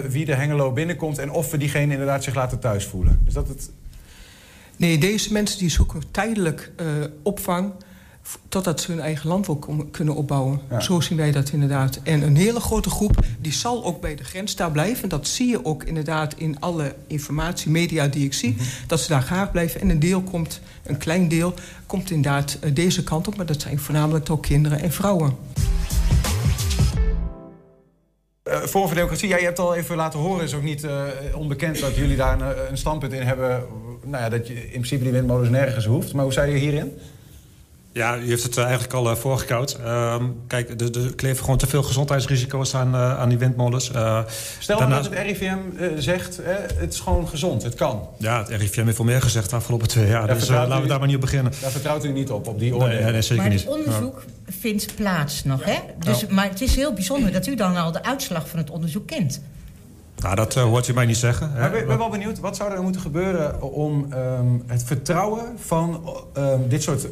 wie de Hengelo binnenkomt en of we diegene inderdaad zich laten thuis voelen. Is dat het? Nee, deze mensen die zoeken tijdelijk eh, opvang... totdat ze hun eigen land wel kom- kunnen opbouwen. Ja. Zo zien wij dat inderdaad. En een hele grote groep die zal ook bij de grens daar blijven. Dat zie je ook inderdaad in alle informatie, media die ik zie. Mhm. Dat ze daar graag blijven. En een deel komt, een klein deel, komt inderdaad eh, deze kant op. Maar dat zijn voornamelijk ook kinderen en vrouwen. Eh Forum voor Democratie, ja, je hebt al even laten horen, is ook niet eh, onbekend dat jullie daar een, een standpunt in hebben. Nou ja, dat je in principe die windmolens nergens hoeft. Maar hoe zei je hierin? Ja, u heeft het eh, eigenlijk al uh, voorgekoud. Ehm, kijk, er, er kleven gewoon te veel gezondheidsrisico's aan, uh, aan die windmolens. Stel nou dat het RIVM zegt, het is gewoon gezond, het kan. Ja, het RIVM heeft wel meer gezegd de afgelopen twee jaar. Daar dus laten we daar maar niet op beginnen. Daar vertrouwt u niet op, op die oordelen? Nee, nee zeker maar niet. het onderzoek vindt plaats nog, hè? Dus, Maar het is heel bijzonder dat u dan al de uitslag van het onderzoek kent. Nou, dat hoort u mij niet zeggen. Maar ik ben wel benieuwd, wat zou er moeten gebeuren om um, het vertrouwen van um, dit soort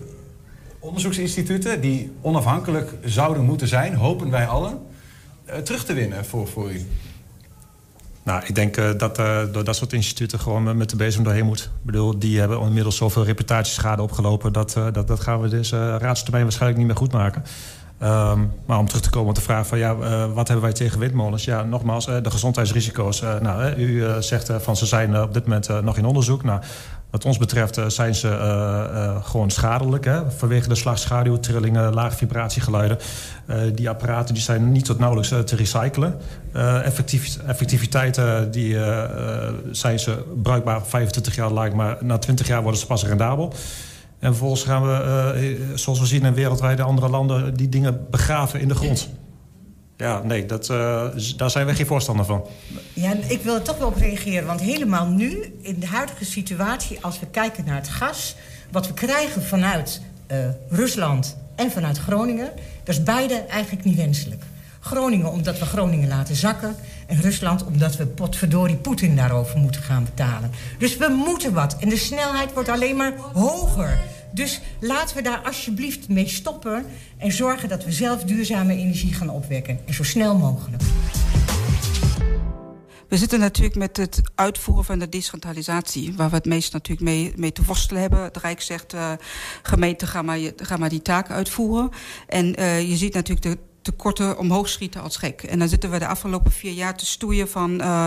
onderzoeksinstituten... die onafhankelijk zouden moeten zijn, hopen wij allen, uh, terug te winnen voor, voor u? Nou, ik denk uh, dat uh, dat soort instituten gewoon met de bezem doorheen moet. Ik bedoel, die hebben inmiddels zoveel reputatieschade opgelopen... dat, dat, dat gaan we deze raadstermijn waarschijnlijk niet meer goed maken. Um, maar om terug te komen op de vraag van ja, wat hebben wij tegen windmolens? Ja, nogmaals, de gezondheidsrisico's. Nou, u zegt van ze zijn op dit moment nog in onderzoek. Nou, wat ons betreft zijn ze gewoon schadelijk. Hè? Vanwege de slagschaduw, trillingen, lage vibratiegeluiden. die apparaten die zijn niet tot nauwelijks te recyclen. Effectief, effectiviteit die, zijn ze bruikbaar 25 jaar lang, maar na 20 jaar worden ze pas rendabel. En vervolgens gaan we, zoals we zien in wereldwijde andere landen... die dingen begraven in de grond. Ja, nee, dat, uh, daar zijn we geen voorstander van. Ja, ik wil er toch wel op reageren. Want helemaal nu, in de huidige situatie... als we kijken naar het gas... wat we krijgen vanuit uh, Rusland en vanuit Groningen... dat is beide eigenlijk niet wenselijk. Groningen omdat we Groningen laten zakken... en Rusland omdat we potverdorie Poetin daarover moeten gaan betalen. Dus we moeten wat. En de snelheid wordt alleen maar hoger. Dus laten we daar alsjeblieft mee stoppen... en zorgen dat we zelf duurzame energie gaan opwekken. En zo snel mogelijk. We zitten natuurlijk met het uitvoeren van de decentralisatie... waar we het meest natuurlijk mee, mee te worstelen hebben. Het Rijk zegt, uh, gemeente, ga maar, ga maar die taak uitvoeren. En uh, je ziet natuurlijk de tekorten omhoog schieten als gek. En dan zitten we de afgelopen vier jaar te stoeien van... Uh,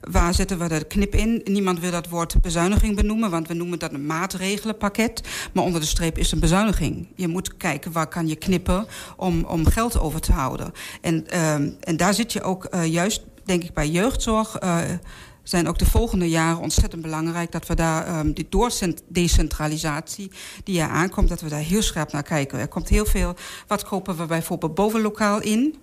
waar zetten we de knip in? Niemand wil dat woord bezuiniging benoemen... want we noemen dat een maatregelenpakket. Maar onder de streep is een bezuiniging. Je moet kijken waar kan je knippen om, om geld over te houden. En, uh, en daar zit je ook uh, juist, denk ik, bij jeugdzorg... Zijn ook de volgende jaren ontzettend belangrijk... dat we daar um, die decentralisatie die er aankomt... dat we daar heel scherp naar kijken. Er komt heel veel... Wat kopen we bijvoorbeeld bovenlokaal in?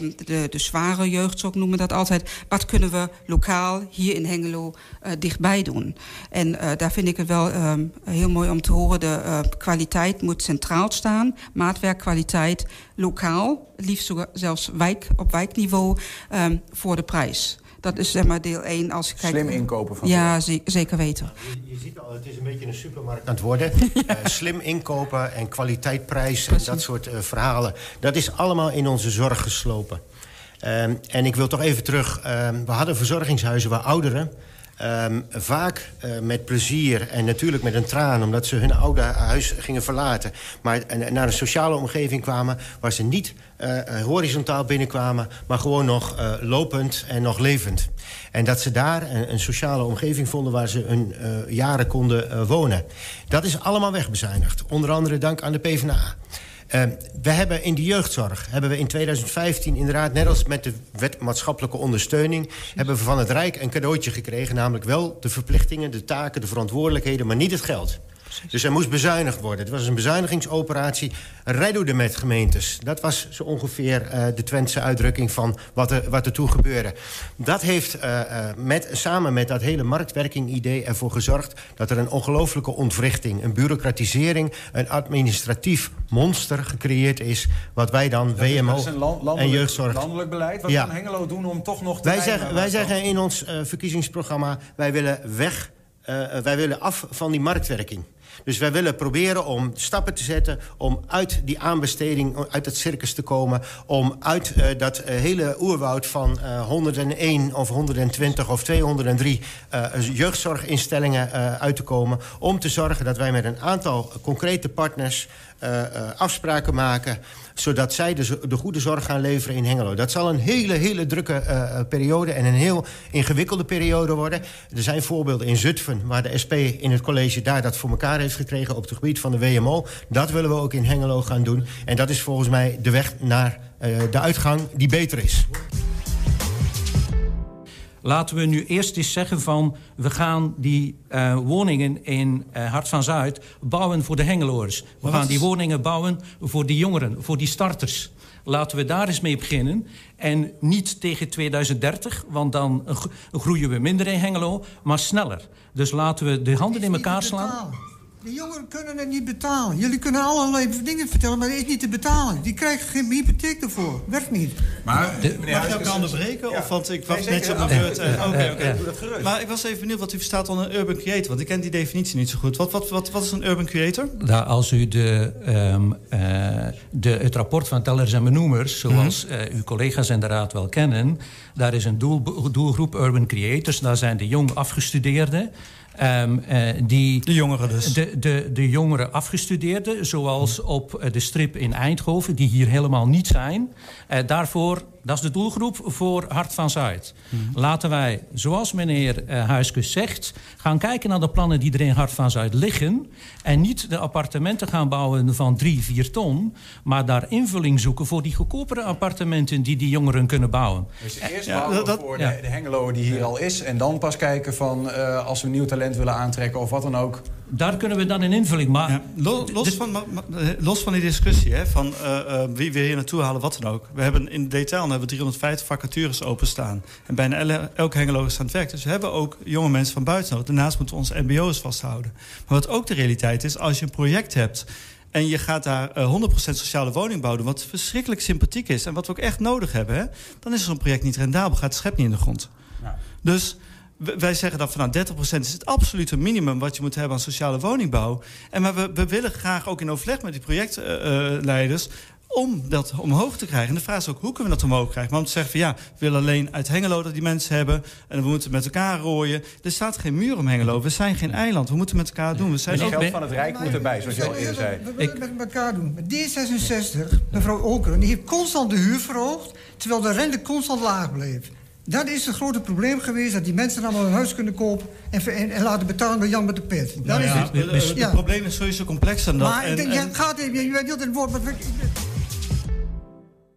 Um, de, de zware jeugdzorg noemen dat altijd. Wat kunnen we lokaal hier in Hengelo uh, dichtbij doen? En uh, daar vind ik het wel um, heel mooi om te horen... de uh, kwaliteit moet centraal staan. Maatwerkkwaliteit lokaal. Liefst zelfs wijk, op wijkniveau voor de prijs. Dat is zeg maar deel 1 als ik kijk... Slim inkopen van Ja, zeker weten. Je, je, ziet al, het is een beetje een supermarkt aan het worden. uh, slim inkopen en kwaliteit prijs en dat soort uh, verhalen. Dat is allemaal in onze zorg geslopen. Um, en ik wil toch even terug. Um, we hadden verzorgingshuizen waar ouderen... Um, vaak uh, met plezier en natuurlijk met een traan... omdat ze hun oude huis gingen verlaten... maar naar een sociale omgeving kwamen... waar ze niet uh, horizontaal binnenkwamen... maar gewoon nog lopend en nog levend. En dat ze daar een, een sociale omgeving vonden... waar ze hun jaren konden wonen. Dat is allemaal wegbezuinigd. Onder andere dank aan de PvdA. Uh, we hebben in de jeugdzorg, hebben we in 2015 inderdaad... net als met de wet maatschappelijke ondersteuning... hebben we van het Rijk een cadeautje gekregen. Namelijk wel de verplichtingen, de taken, de verantwoordelijkheden... maar niet het geld. Dus er moest bezuinigd worden. Het was een bezuinigingsoperatie. Rijdoede met gemeentes. Dat was zo ongeveer uh, de Twentse uitdrukking van wat er, wat er toen gebeurde. Dat heeft uh, uh, met, samen met dat hele marktwerking-idee ervoor gezorgd... dat er een ongelooflijke ontwrichting, een bureaucratisering... een administratief monster gecreëerd is... wat wij dan dat WMO is, dat is land, en jeugdzorg... landelijk beleid. Wat ja. kan Hengelo doen om toch nog te wij zeggen, wij zeggen in ons verkiezingsprogramma... wij willen weg, wij willen af van die marktwerking. Dus wij willen proberen om stappen te zetten... om uit die aanbesteding, uit het circus te komen... om uit uh, dat uh, hele oerwoud van uh, 101 of 120 of 203 jeugdzorginstellingen uit te komen... om te zorgen dat wij met een aantal concrete partners... afspraken maken zodat zij de, de, goede zorg gaan leveren in Hengelo. Dat zal een hele, hele drukke uh, periode en een heel ingewikkelde periode worden. Er zijn voorbeelden in Zutphen, waar de SP in het college daar dat voor elkaar heeft gekregen op het gebied van de WMO. Dat willen we ook in Hengelo gaan doen. En dat is volgens mij de weg naar uh, de uitgang die beter is. Laten we nu eerst eens zeggen van... we gaan die eh, woningen in eh, Hart van Zuid bouwen voor de Hengeloers. We gaan die woningen bouwen voor die jongeren, voor die starters. Laten we daar eens mee beginnen. En niet tegen 2030, want dan gro- groeien we minder in Hengelo, maar sneller. Dus laten we de handen in elkaar slaan. De jongeren kunnen het niet betalen. Jullie kunnen allerlei dingen vertellen, maar dat is niet te betalen. Die krijgen geen hypotheek ervoor. Werkt niet. Maar, Mag ik ook onderbreken? Of, want ik was Nee, net zo op de beurt. Ja, Oké, oké. Doe dat gerust. Maar ik was even benieuwd wat u verstaat onder een urban creator. Want ik ken die definitie niet zo goed. Wat, wat, wat, wat is een urban creator? Nou, als u de, ehm, eh, de, het rapport van tellers en benoemers, zoals Mhm. eh, uw collega's in de raad wel kennen, daar is een doel, doelgroep urban creators. Daar zijn de jong afgestudeerden. Ehm, eh, die, de jongeren dus. De, de, de jongere afgestudeerden, zoals op eh, de strip in Eindhoven, die hier helemaal niet zijn. Eh, daarvoor, dat is de doelgroep voor Hart van Zuid. Laten wij, zoals meneer eh Huiskus zegt, gaan kijken naar de plannen die er in Hart van Zuid liggen. En niet de appartementen gaan bouwen van drie, vier ton. Maar daar invulling zoeken voor die goedkopere appartementen die die jongeren kunnen bouwen. Dus eerst Ja, bouwen dat- voor ja. de, de Hengelo die hier al is. En dan pas kijken van eh, als we nieuw talent willen aantrekken of wat dan ook. Daar kunnen we dan een invulling maken. Lo- los, van, eh, los van die discussie hè, van eh, eh, wie we hier naartoe halen, wat dan ook. We hebben in DTL hebben we 350 vacatures openstaan. En bijna elk Hengelo is aan het werk. Dus we hebben ook jonge mensen van buiten nodig. Daarnaast moeten we onze mbo's vasthouden. Maar wat ook de realiteit is, als je een project hebt... en je gaat daar eh, 100% sociale woningbouw doen... wat verschrikkelijk sympathiek is en wat we ook echt nodig hebben... Hè, dan is zo'n project niet rendabel, gaat het schep niet in de grond. Dus wij zeggen dat van nou, 30% is het absolute minimum wat je moet hebben aan sociale woningbouw. En maar we, we willen graag ook in overleg met die projectleiders om dat omhoog te krijgen. En de vraag is ook, hoe kunnen we dat omhoog krijgen? Maar om te zeggen van ja, we willen alleen uit Hengelo dat die mensen hebben... en we moeten met elkaar rooien. Er staat geen muur om Hengelo. We zijn geen eiland. We moeten met elkaar doen. We zijn Het ook... geld van het Rijk moet erbij, zoals je al eerder zei. We willen het met elkaar doen. Met D66, mevrouw Olkeren, die heeft constant de huur verhoogd... terwijl de rente constant laag bleef. Dat is het grote probleem geweest, dat die mensen allemaal een huis kunnen kopen... en, en, en laten betalen door Jan met de pet. Dat Nou is ja, het. het- het- het probleem is sowieso complexer dan dat. Maar En- ik denk, ja, gaat even, je wilt het woord... Maar,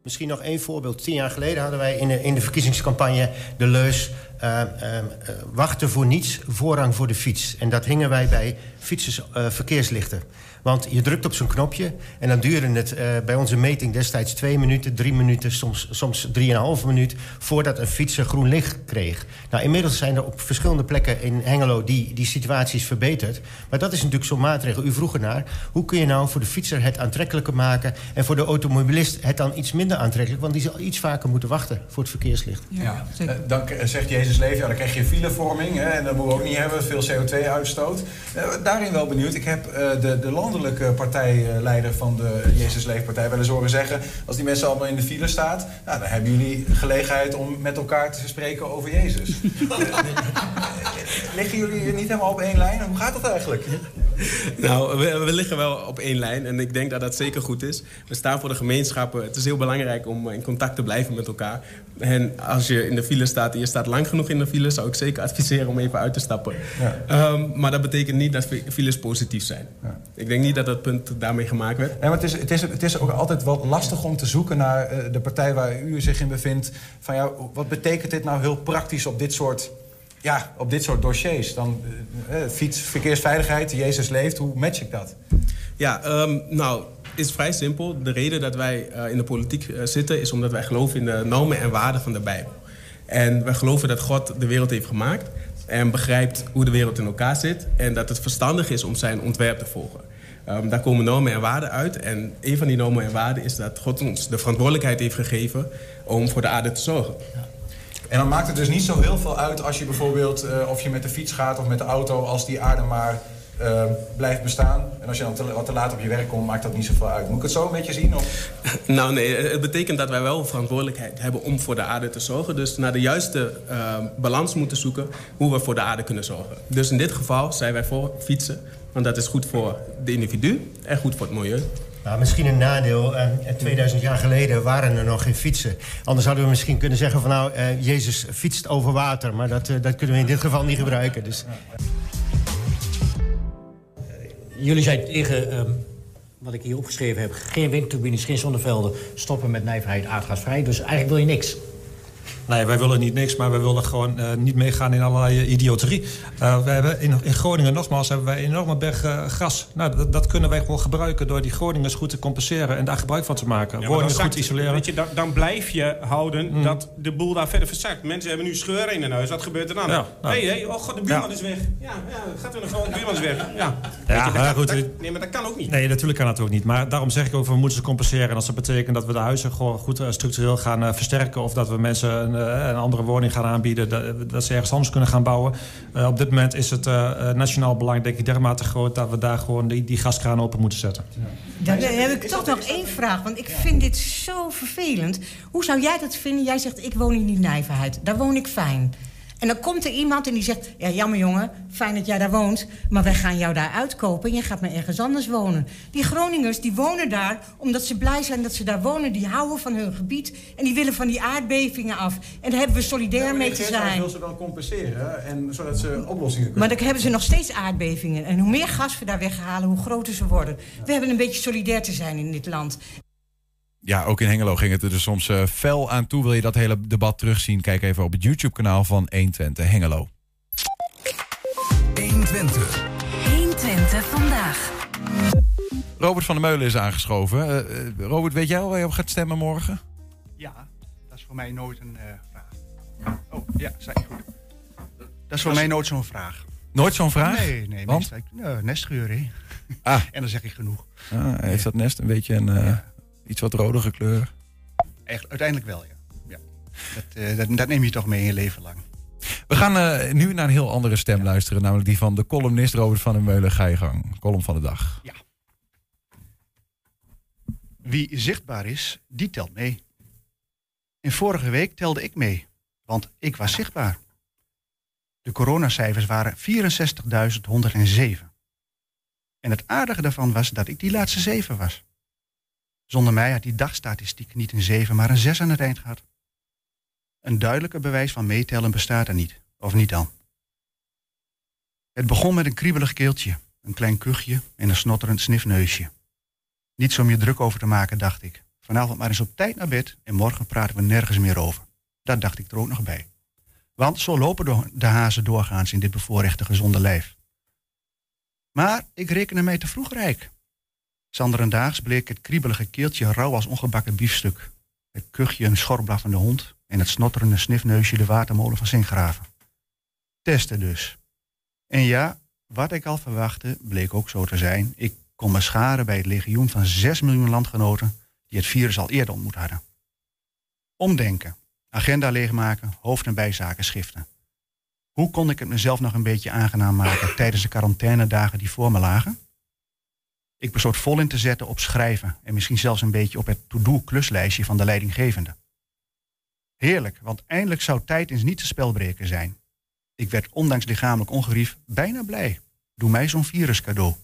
Misschien nog één voorbeeld. Tien jaar geleden hadden wij in de, in de verkiezingscampagne de leus... eh, eh, eh, wachten voor niets, voorrang voor de fiets. En dat hingen wij bij fietsers eh, verkeerslichten. Want je drukt op zo'n knopje en dan duurde het eh, bij onze meting destijds twee minuten, drie minuten, soms, soms drieënhalve minuut voordat een fietser groen licht kreeg. Nou, inmiddels zijn er op verschillende plekken in Hengelo die, die situaties verbeterd. Maar dat is natuurlijk zo'n maatregel. U vroeg ernaar, hoe kun je nou voor de fietser het aantrekkelijker maken en voor de automobilist het dan iets minder aantrekkelijk, want die zal iets vaker moeten wachten voor het verkeerslicht. Ja, eh, dan k- zegt Jezus Leven, ja, dan krijg je filevorming. Hè, en dat moeten we ook niet hebben, veel CO2-uitstoot. daarin wel benieuwd. Ik heb eh, de, de landelijke partijleider van de Jezus Leefpartij wel eens horen zeggen... als die mensen allemaal in de file staat... Nou, dan hebben jullie gelegenheid om met elkaar te spreken over Jezus. Liggen jullie niet helemaal op één lijn? Hoe gaat dat eigenlijk? Nou, we, we liggen wel op één lijn en ik denk dat dat zeker goed is. We staan voor de gemeenschappen. Het is heel belangrijk om in contact te blijven met elkaar. En als je in de file staat en je staat lang genoeg in de file... zou ik zeker adviseren om even uit te stappen. Ehm, maar dat betekent niet dat fi- files positief zijn. Ik denk niet dat dat punt daarmee gemaakt werd. Ja, maar het is, het, is, het is ook altijd wel lastig om te zoeken naar eh, de partij waar u zich in bevindt. Van ja, wat betekent dit nou heel praktisch op dit soort, ja, op dit soort dossiers? Dan eh, eh, fiets, verkeersveiligheid, Jezus leeft, hoe match ik dat? Ja, ehm, nou, het is vrij simpel. De reden dat wij in de politiek zitten... is omdat wij geloven in de normen en waarden van de Bijbel. En wij geloven dat God de wereld heeft gemaakt... en begrijpt hoe de wereld in elkaar zit... en dat het verstandig is om zijn ontwerp te volgen. Ehm, daar komen normen en waarden uit. En een van die normen en waarden is dat God ons de verantwoordelijkheid heeft gegeven... om voor de aarde te zorgen. En dan maakt het dus niet zo heel veel uit als je bijvoorbeeld... eh, of je met de fiets gaat of met de auto, als die aarde maar eh, blijft bestaan. En als je dan te, wat te laat op je werk komt, maakt dat niet zoveel uit. Moet ik het zo een beetje zien? Of? Nou nee, het betekent dat wij wel verantwoordelijkheid hebben om voor de aarde te zorgen. Dus naar de juiste eh, balans moeten zoeken hoe we voor de aarde kunnen zorgen. Dus in dit geval zijn wij voor fietsen. Want dat is goed voor de individu en goed voor het milieu. Nou, misschien een nadeel. eh, 2000 jaar geleden waren er nog geen fietsen. Anders hadden we misschien kunnen zeggen van nou, eh, Jezus fietst over water. Maar dat, eh, dat kunnen we in dit geval niet gebruiken. Dus. Jullie zijn tegen, ehm, wat ik hier opgeschreven heb... geen windturbines, geen zonnevelden, stoppen met nijverheid, aardgasvrij. Dus eigenlijk wil je niks. Nee, wij willen niet niks, maar wij willen gewoon eh, niet meegaan in allerlei eh, idioterie. Uh, we hebben in, in, Groningen, nogmaals, hebben wij een enorme berg uh, gas. Nou, dat, dat, kunnen wij gewoon gebruiken door die Groningers goed te compenseren en daar gebruik van te maken. Ja, Woningen dan goed isoleren. Weet je, dan, dan blijf je houden Mm. dat de boel daar verder verzakt. Mensen hebben nu scheuren in hun huis. Wat gebeurt er dan? Ja, nou. hey, hey, oh god, de buurman Ja. is weg. Ja, ja gaat weer een de buurman is weg. Ja, Ja, je, dat goed, dat- nee, maar dat kan ook niet. Nee, natuurlijk kan dat ook niet. Maar daarom zeg ik ook, we moeten ze compenseren. En als dat betekent dat we de huizen gewoon goed structureel gaan versterken... of dat we mensen een, eh, een andere woning gaan aanbieden... Dat, ze ergens anders kunnen gaan bouwen. Eh, op dit moment is het eh, nationaal belang denk ik dermate groot... dat we daar gewoon die, die gaskraan open moeten zetten. Dan heb ik toch nog één vraag, want ik vind dit zo vervelend. Hoe zou jij dat vinden? Jij zegt, ik woon in die Nijverheid. Daar woon ik fijn. En dan komt er iemand en die zegt... ja, jammer jongen, fijn dat jij daar woont... maar wij gaan jou daar uitkopen en je gaat maar ergens anders wonen. Die Groningers die wonen daar omdat ze blij zijn dat ze daar wonen. Die houden van hun gebied en die willen van die aardbevingen af. En daar hebben we solidair mee te zijn. wil ze wel compenseren, en, zodat ze oplossingen kunnen Maar dan hebben ze nog steeds aardbevingen. En hoe meer gas we daar weghalen, hoe groter ze worden. We hebben een beetje solidair te zijn in dit land. Ja, ook in Hengelo ging het er dus soms eh, fel aan toe. Wil je dat hele debat terugzien? Kijk even op het YouTube-kanaal van 120 Hengelo. 120. 120 vandaag. Robert van der Meulen is aangeschoven. Eh, eh, Robert, weet jij al waar je op gaat stemmen morgen? Ja, dat is voor mij nooit een eh, vraag. Oh, ja, zei goed. Dat is voor mij nooit zo'n vraag. Nooit zo'n vraag? Nee, nee. Want? meestal- nou, nestgeur, hè. Ah. En dan zeg ik genoeg. Ah, heeft dat nest een beetje een eh, iets wat rodere kleur? Echt, uiteindelijk wel, ja. ja. Dat, eh, dat, dat neem je toch mee in je leven lang. We gaan eh, nu naar een heel andere stem luisteren. Namelijk die van de columnist Robert van der Meulen. Ga je gang. Column van de dag. Ja. Wie zichtbaar is, die telt mee. En vorige week telde ik mee, want ik was zichtbaar. De coronacijfers waren 64.107. En het aardige daarvan was dat ik die laatste zeven was. Zonder mij had die dagstatistiek niet een 7, maar een 6 aan het eind gehad. Een duidelijker bewijs van meetellen bestaat er niet, of niet dan. Het begon met een kriebelig keeltje, een klein kuchje en een snotterend snifneusje. Niets om je druk over te maken, dacht ik. Vanavond maar eens op tijd naar bed en morgen praten we nergens meer over. Dat dacht ik er ook nog bij. Want zo lopen de- hazen doorgaans in dit bevoorrechte gezonde lijf. Maar ik rekende mij te vroeg rijk. Zanderendaags bleek het kriebelige keeltje rauw als ongebakken biefstuk. Het kuchje een schorblaffende hond en het snotterende snifneusje de watermolen van Zinkgraven. Testen dus. En ja, wat ik al verwachtte, bleek ook zo te zijn. Ik kon me scharen bij het legioen van 6 miljoen landgenoten die het virus al eerder ontmoet hadden. Omdenken, agenda leegmaken, hoofd- en bijzaken schiften. Hoe kon ik het mezelf nog een beetje aangenaam maken tijdens de quarantainedagen die voor me lagen? Ik besloot vol in te zetten op schrijven en misschien zelfs een beetje op het to-do-kluslijstje van de leidinggevende. Heerlijk, want eindelijk zou tijd eens niet te spelbreken zijn. Ik werd ondanks lichamelijk ongerief bijna blij. Doe mij zo'n virus cadeau.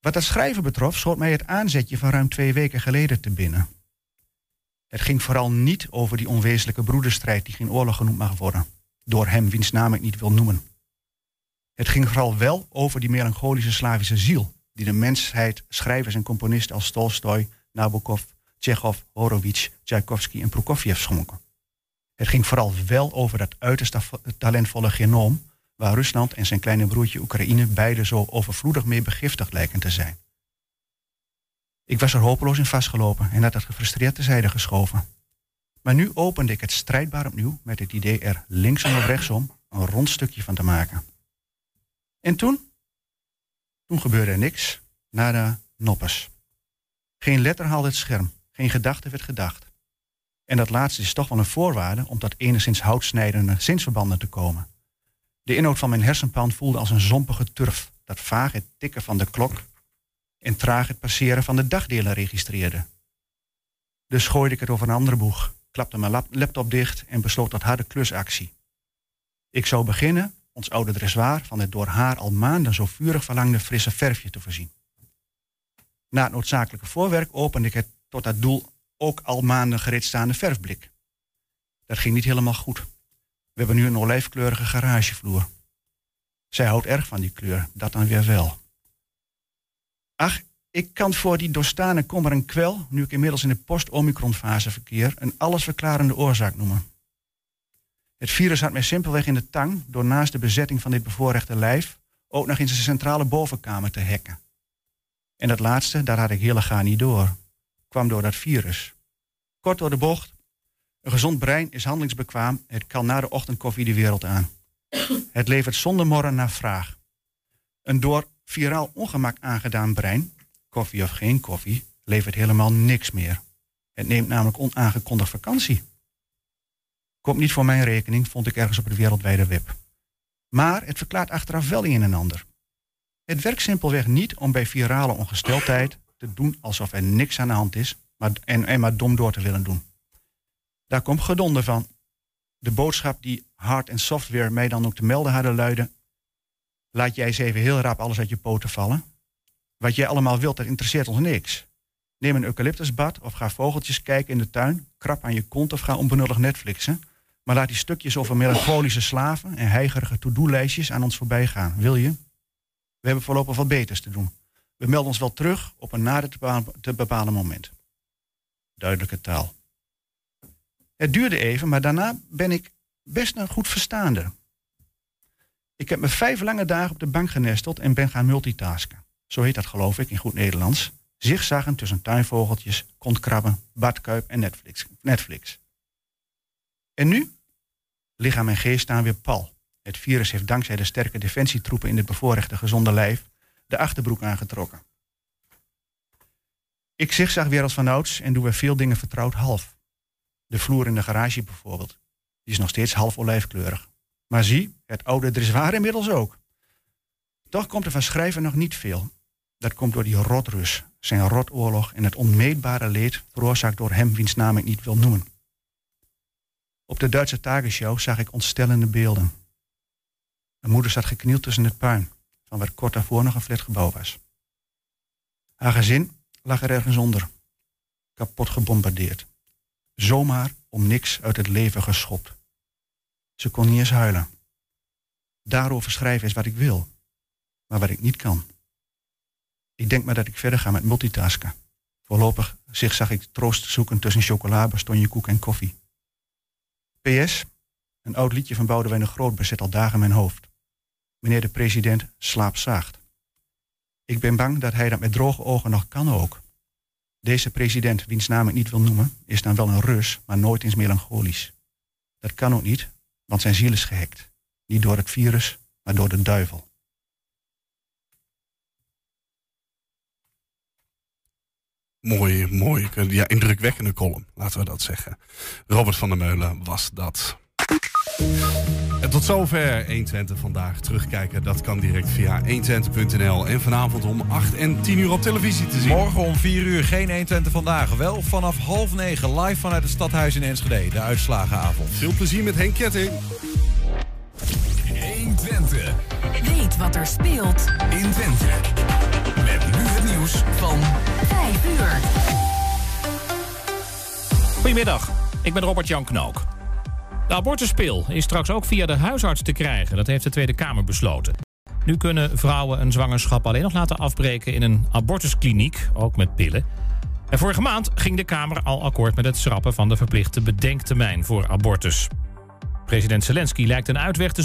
Wat dat schrijven betrof, schoot mij het aanzetje van ruim twee weken geleden te binnen. Het ging vooral niet over die onwezenlijke broederstrijd die geen oorlog genoemd mag worden, door hem wiens naam ik niet wil noemen. Het ging vooral wel over die melancholische Slavische ziel, die de mensheid schrijvers en componisten als Tolstoy, Nabokov, Tsjechov, Horowitz, Tchaikovsky en Prokofjev schonken. Het ging vooral wel over dat uiterst ta- talentvolle genoom, waar Rusland en zijn kleine broertje Oekraïne beide zo overvloedig mee begiftigd lijken te zijn. Ik was er hopeloos in vastgelopen en had het gefrustreerd terzijde geschoven. Maar nu opende ik het strijdbaar opnieuw met het idee er linksom of rechtsom een rond stukje van te maken. En toen? Toen gebeurde er niks. Nada, noppes. Geen letter haalde het scherm. Geen gedachte werd gedacht. En dat laatste is toch wel een voorwaarde om tot enigszins houtsnijdende zinsverbanden te komen. De inhoud van mijn hersenpan voelde als een zompige turf dat vaag het tikken van de klok en traag het passeren van de dagdelen registreerde. Dus gooide ik het over een andere boeg, klapte mijn lap- laptop dicht en besloot tot harde klusactie. Ik zou beginnen ons oude dressoir van het door haar al maanden zo vurig verlangde frisse verfje te voorzien. Na het noodzakelijke voorwerk opende ik het tot dat doel ook al maanden gereed staande verfblik. Dat ging niet helemaal goed. We hebben nu een olijfkleurige garagevloer. Zij houdt erg van die kleur, dat dan weer wel. Ach, Ik kan voor die doorstaande kommer en kwel, nu ik inmiddels in de post-Omicron-fase verkeer, een allesverklarende oorzaak noemen. Het virus had mij simpelweg in de tang door naast de bezetting van dit bevoorrechte lijf ook nog in zijn centrale bovenkamer te hacken. En dat laatste, daar had ik heel gaar niet door. Kwam door dat virus. Kort door de bocht. Een gezond brein is handelingsbekwaam. Het kan na de ochtendkoffie de wereld aan. Het levert zonder morren naar vraag. Een door viraal ongemak aangedaan brein, koffie of geen koffie, levert helemaal niks meer. Het neemt namelijk onaangekondigd vakantie. Komt niet voor mijn rekening, vond ik ergens op het wereldwijde web. Maar het verklaart achteraf wel een en ander. Het werkt simpelweg niet om bij virale ongesteldheid te doen alsof er niks aan de hand is maar, en, en maar dom door te willen doen. Daar komt gedonder van. De boodschap die hard en software mij dan ook te melden hadden luiden. Laat jij eens even heel rap alles uit je poten vallen. Wat jij allemaal wilt, dat interesseert ons niks. Neem een eucalyptusbad of ga vogeltjes kijken in de tuin. Krap aan je kont of ga onbenullig Netflixen. Maar laat die stukjes over melancholische slaven en heigerige to-do-lijstjes aan ons voorbij gaan. Wil je? We hebben voorlopig wat beters te doen. We melden ons wel terug op een nader te bepalen, moment. Duidelijke taal. Het duurde even, maar daarna ben ik best een goed verstaander. Ik heb me vijf lange dagen op de bank genesteld en ben gaan multitasken. Zo heet dat geloof ik in goed Nederlands. Zigzaggen tussen tuinvogeltjes, kontkrabben, badkuip en Netflix. Netflix. En nu? Lichaam en geest staan weer pal. Het virus heeft dankzij de sterke defensietroepen in het bevoorrechte gezonde lijf de achterbroek aangetrokken. Ik zigzag weer als vanouds en doe weer veel dingen vertrouwd half. De vloer in de garage bijvoorbeeld. Die is nog steeds half olijfkleurig. Maar zie, het oude dressoir inmiddels ook. Toch komt er van schrijven nog niet veel. Dat komt door die rotrus, zijn rotoorlog en het onmeetbare leed veroorzaakt door hem wiens naam ik niet wil noemen. Op de Duitse Tagesschau zag ik ontstellende beelden. Mijn moeder zat geknield tussen het puin, van waar kort daarvoor nog een flatgebouw was. Haar gezin lag er ergens onder, kapot gebombardeerd. Zomaar om niks uit het leven geschopt. Ze kon niet eens huilen. Daarover schrijven is wat ik wil, maar wat ik niet kan. Ik denk maar dat ik verder ga met multitasken. Voorlopig zich zag ik troost zoeken tussen chocola, bastonjekoek en koffie. PS, een oud liedje van Boudewijn de Groot bezet al dagen mijn hoofd. Meneer de president, slaap zacht. Ik ben bang dat hij dat met droge ogen nog kan ook. Deze president, wiens naam ik niet wil noemen, is dan wel een Rus, maar nooit eens melancholisch. Dat kan ook niet, want zijn ziel is gehackt. Niet door het virus, maar door de duivel. Mooi, mooi. Ja, indrukwekkende column, laten we dat zeggen. Robert van der Meulen was dat. En tot zover 120 vandaag. Terugkijken, dat kan direct via 120.nl. En vanavond om 8 en 10 uur op televisie te zien. Morgen om 4 uur geen 120 vandaag. Wel vanaf half 9 live vanuit het stadhuis in Enschede. De uitslagenavond. Veel plezier met Henk Ketting. 120. Weet wat er speelt in Twente. Met nu van 5 uur. Goedemiddag, ik ben Robert-Jan Knook. De abortuspil is straks ook via de huisarts te krijgen. Dat heeft de Tweede Kamer besloten. Nu kunnen vrouwen een zwangerschap alleen nog laten afbreken in een abortuskliniek, ook met pillen. En vorige maand ging de Kamer al akkoord met het schrappen van de verplichte bedenktermijn voor abortus. President Zelensky lijkt een uitweg te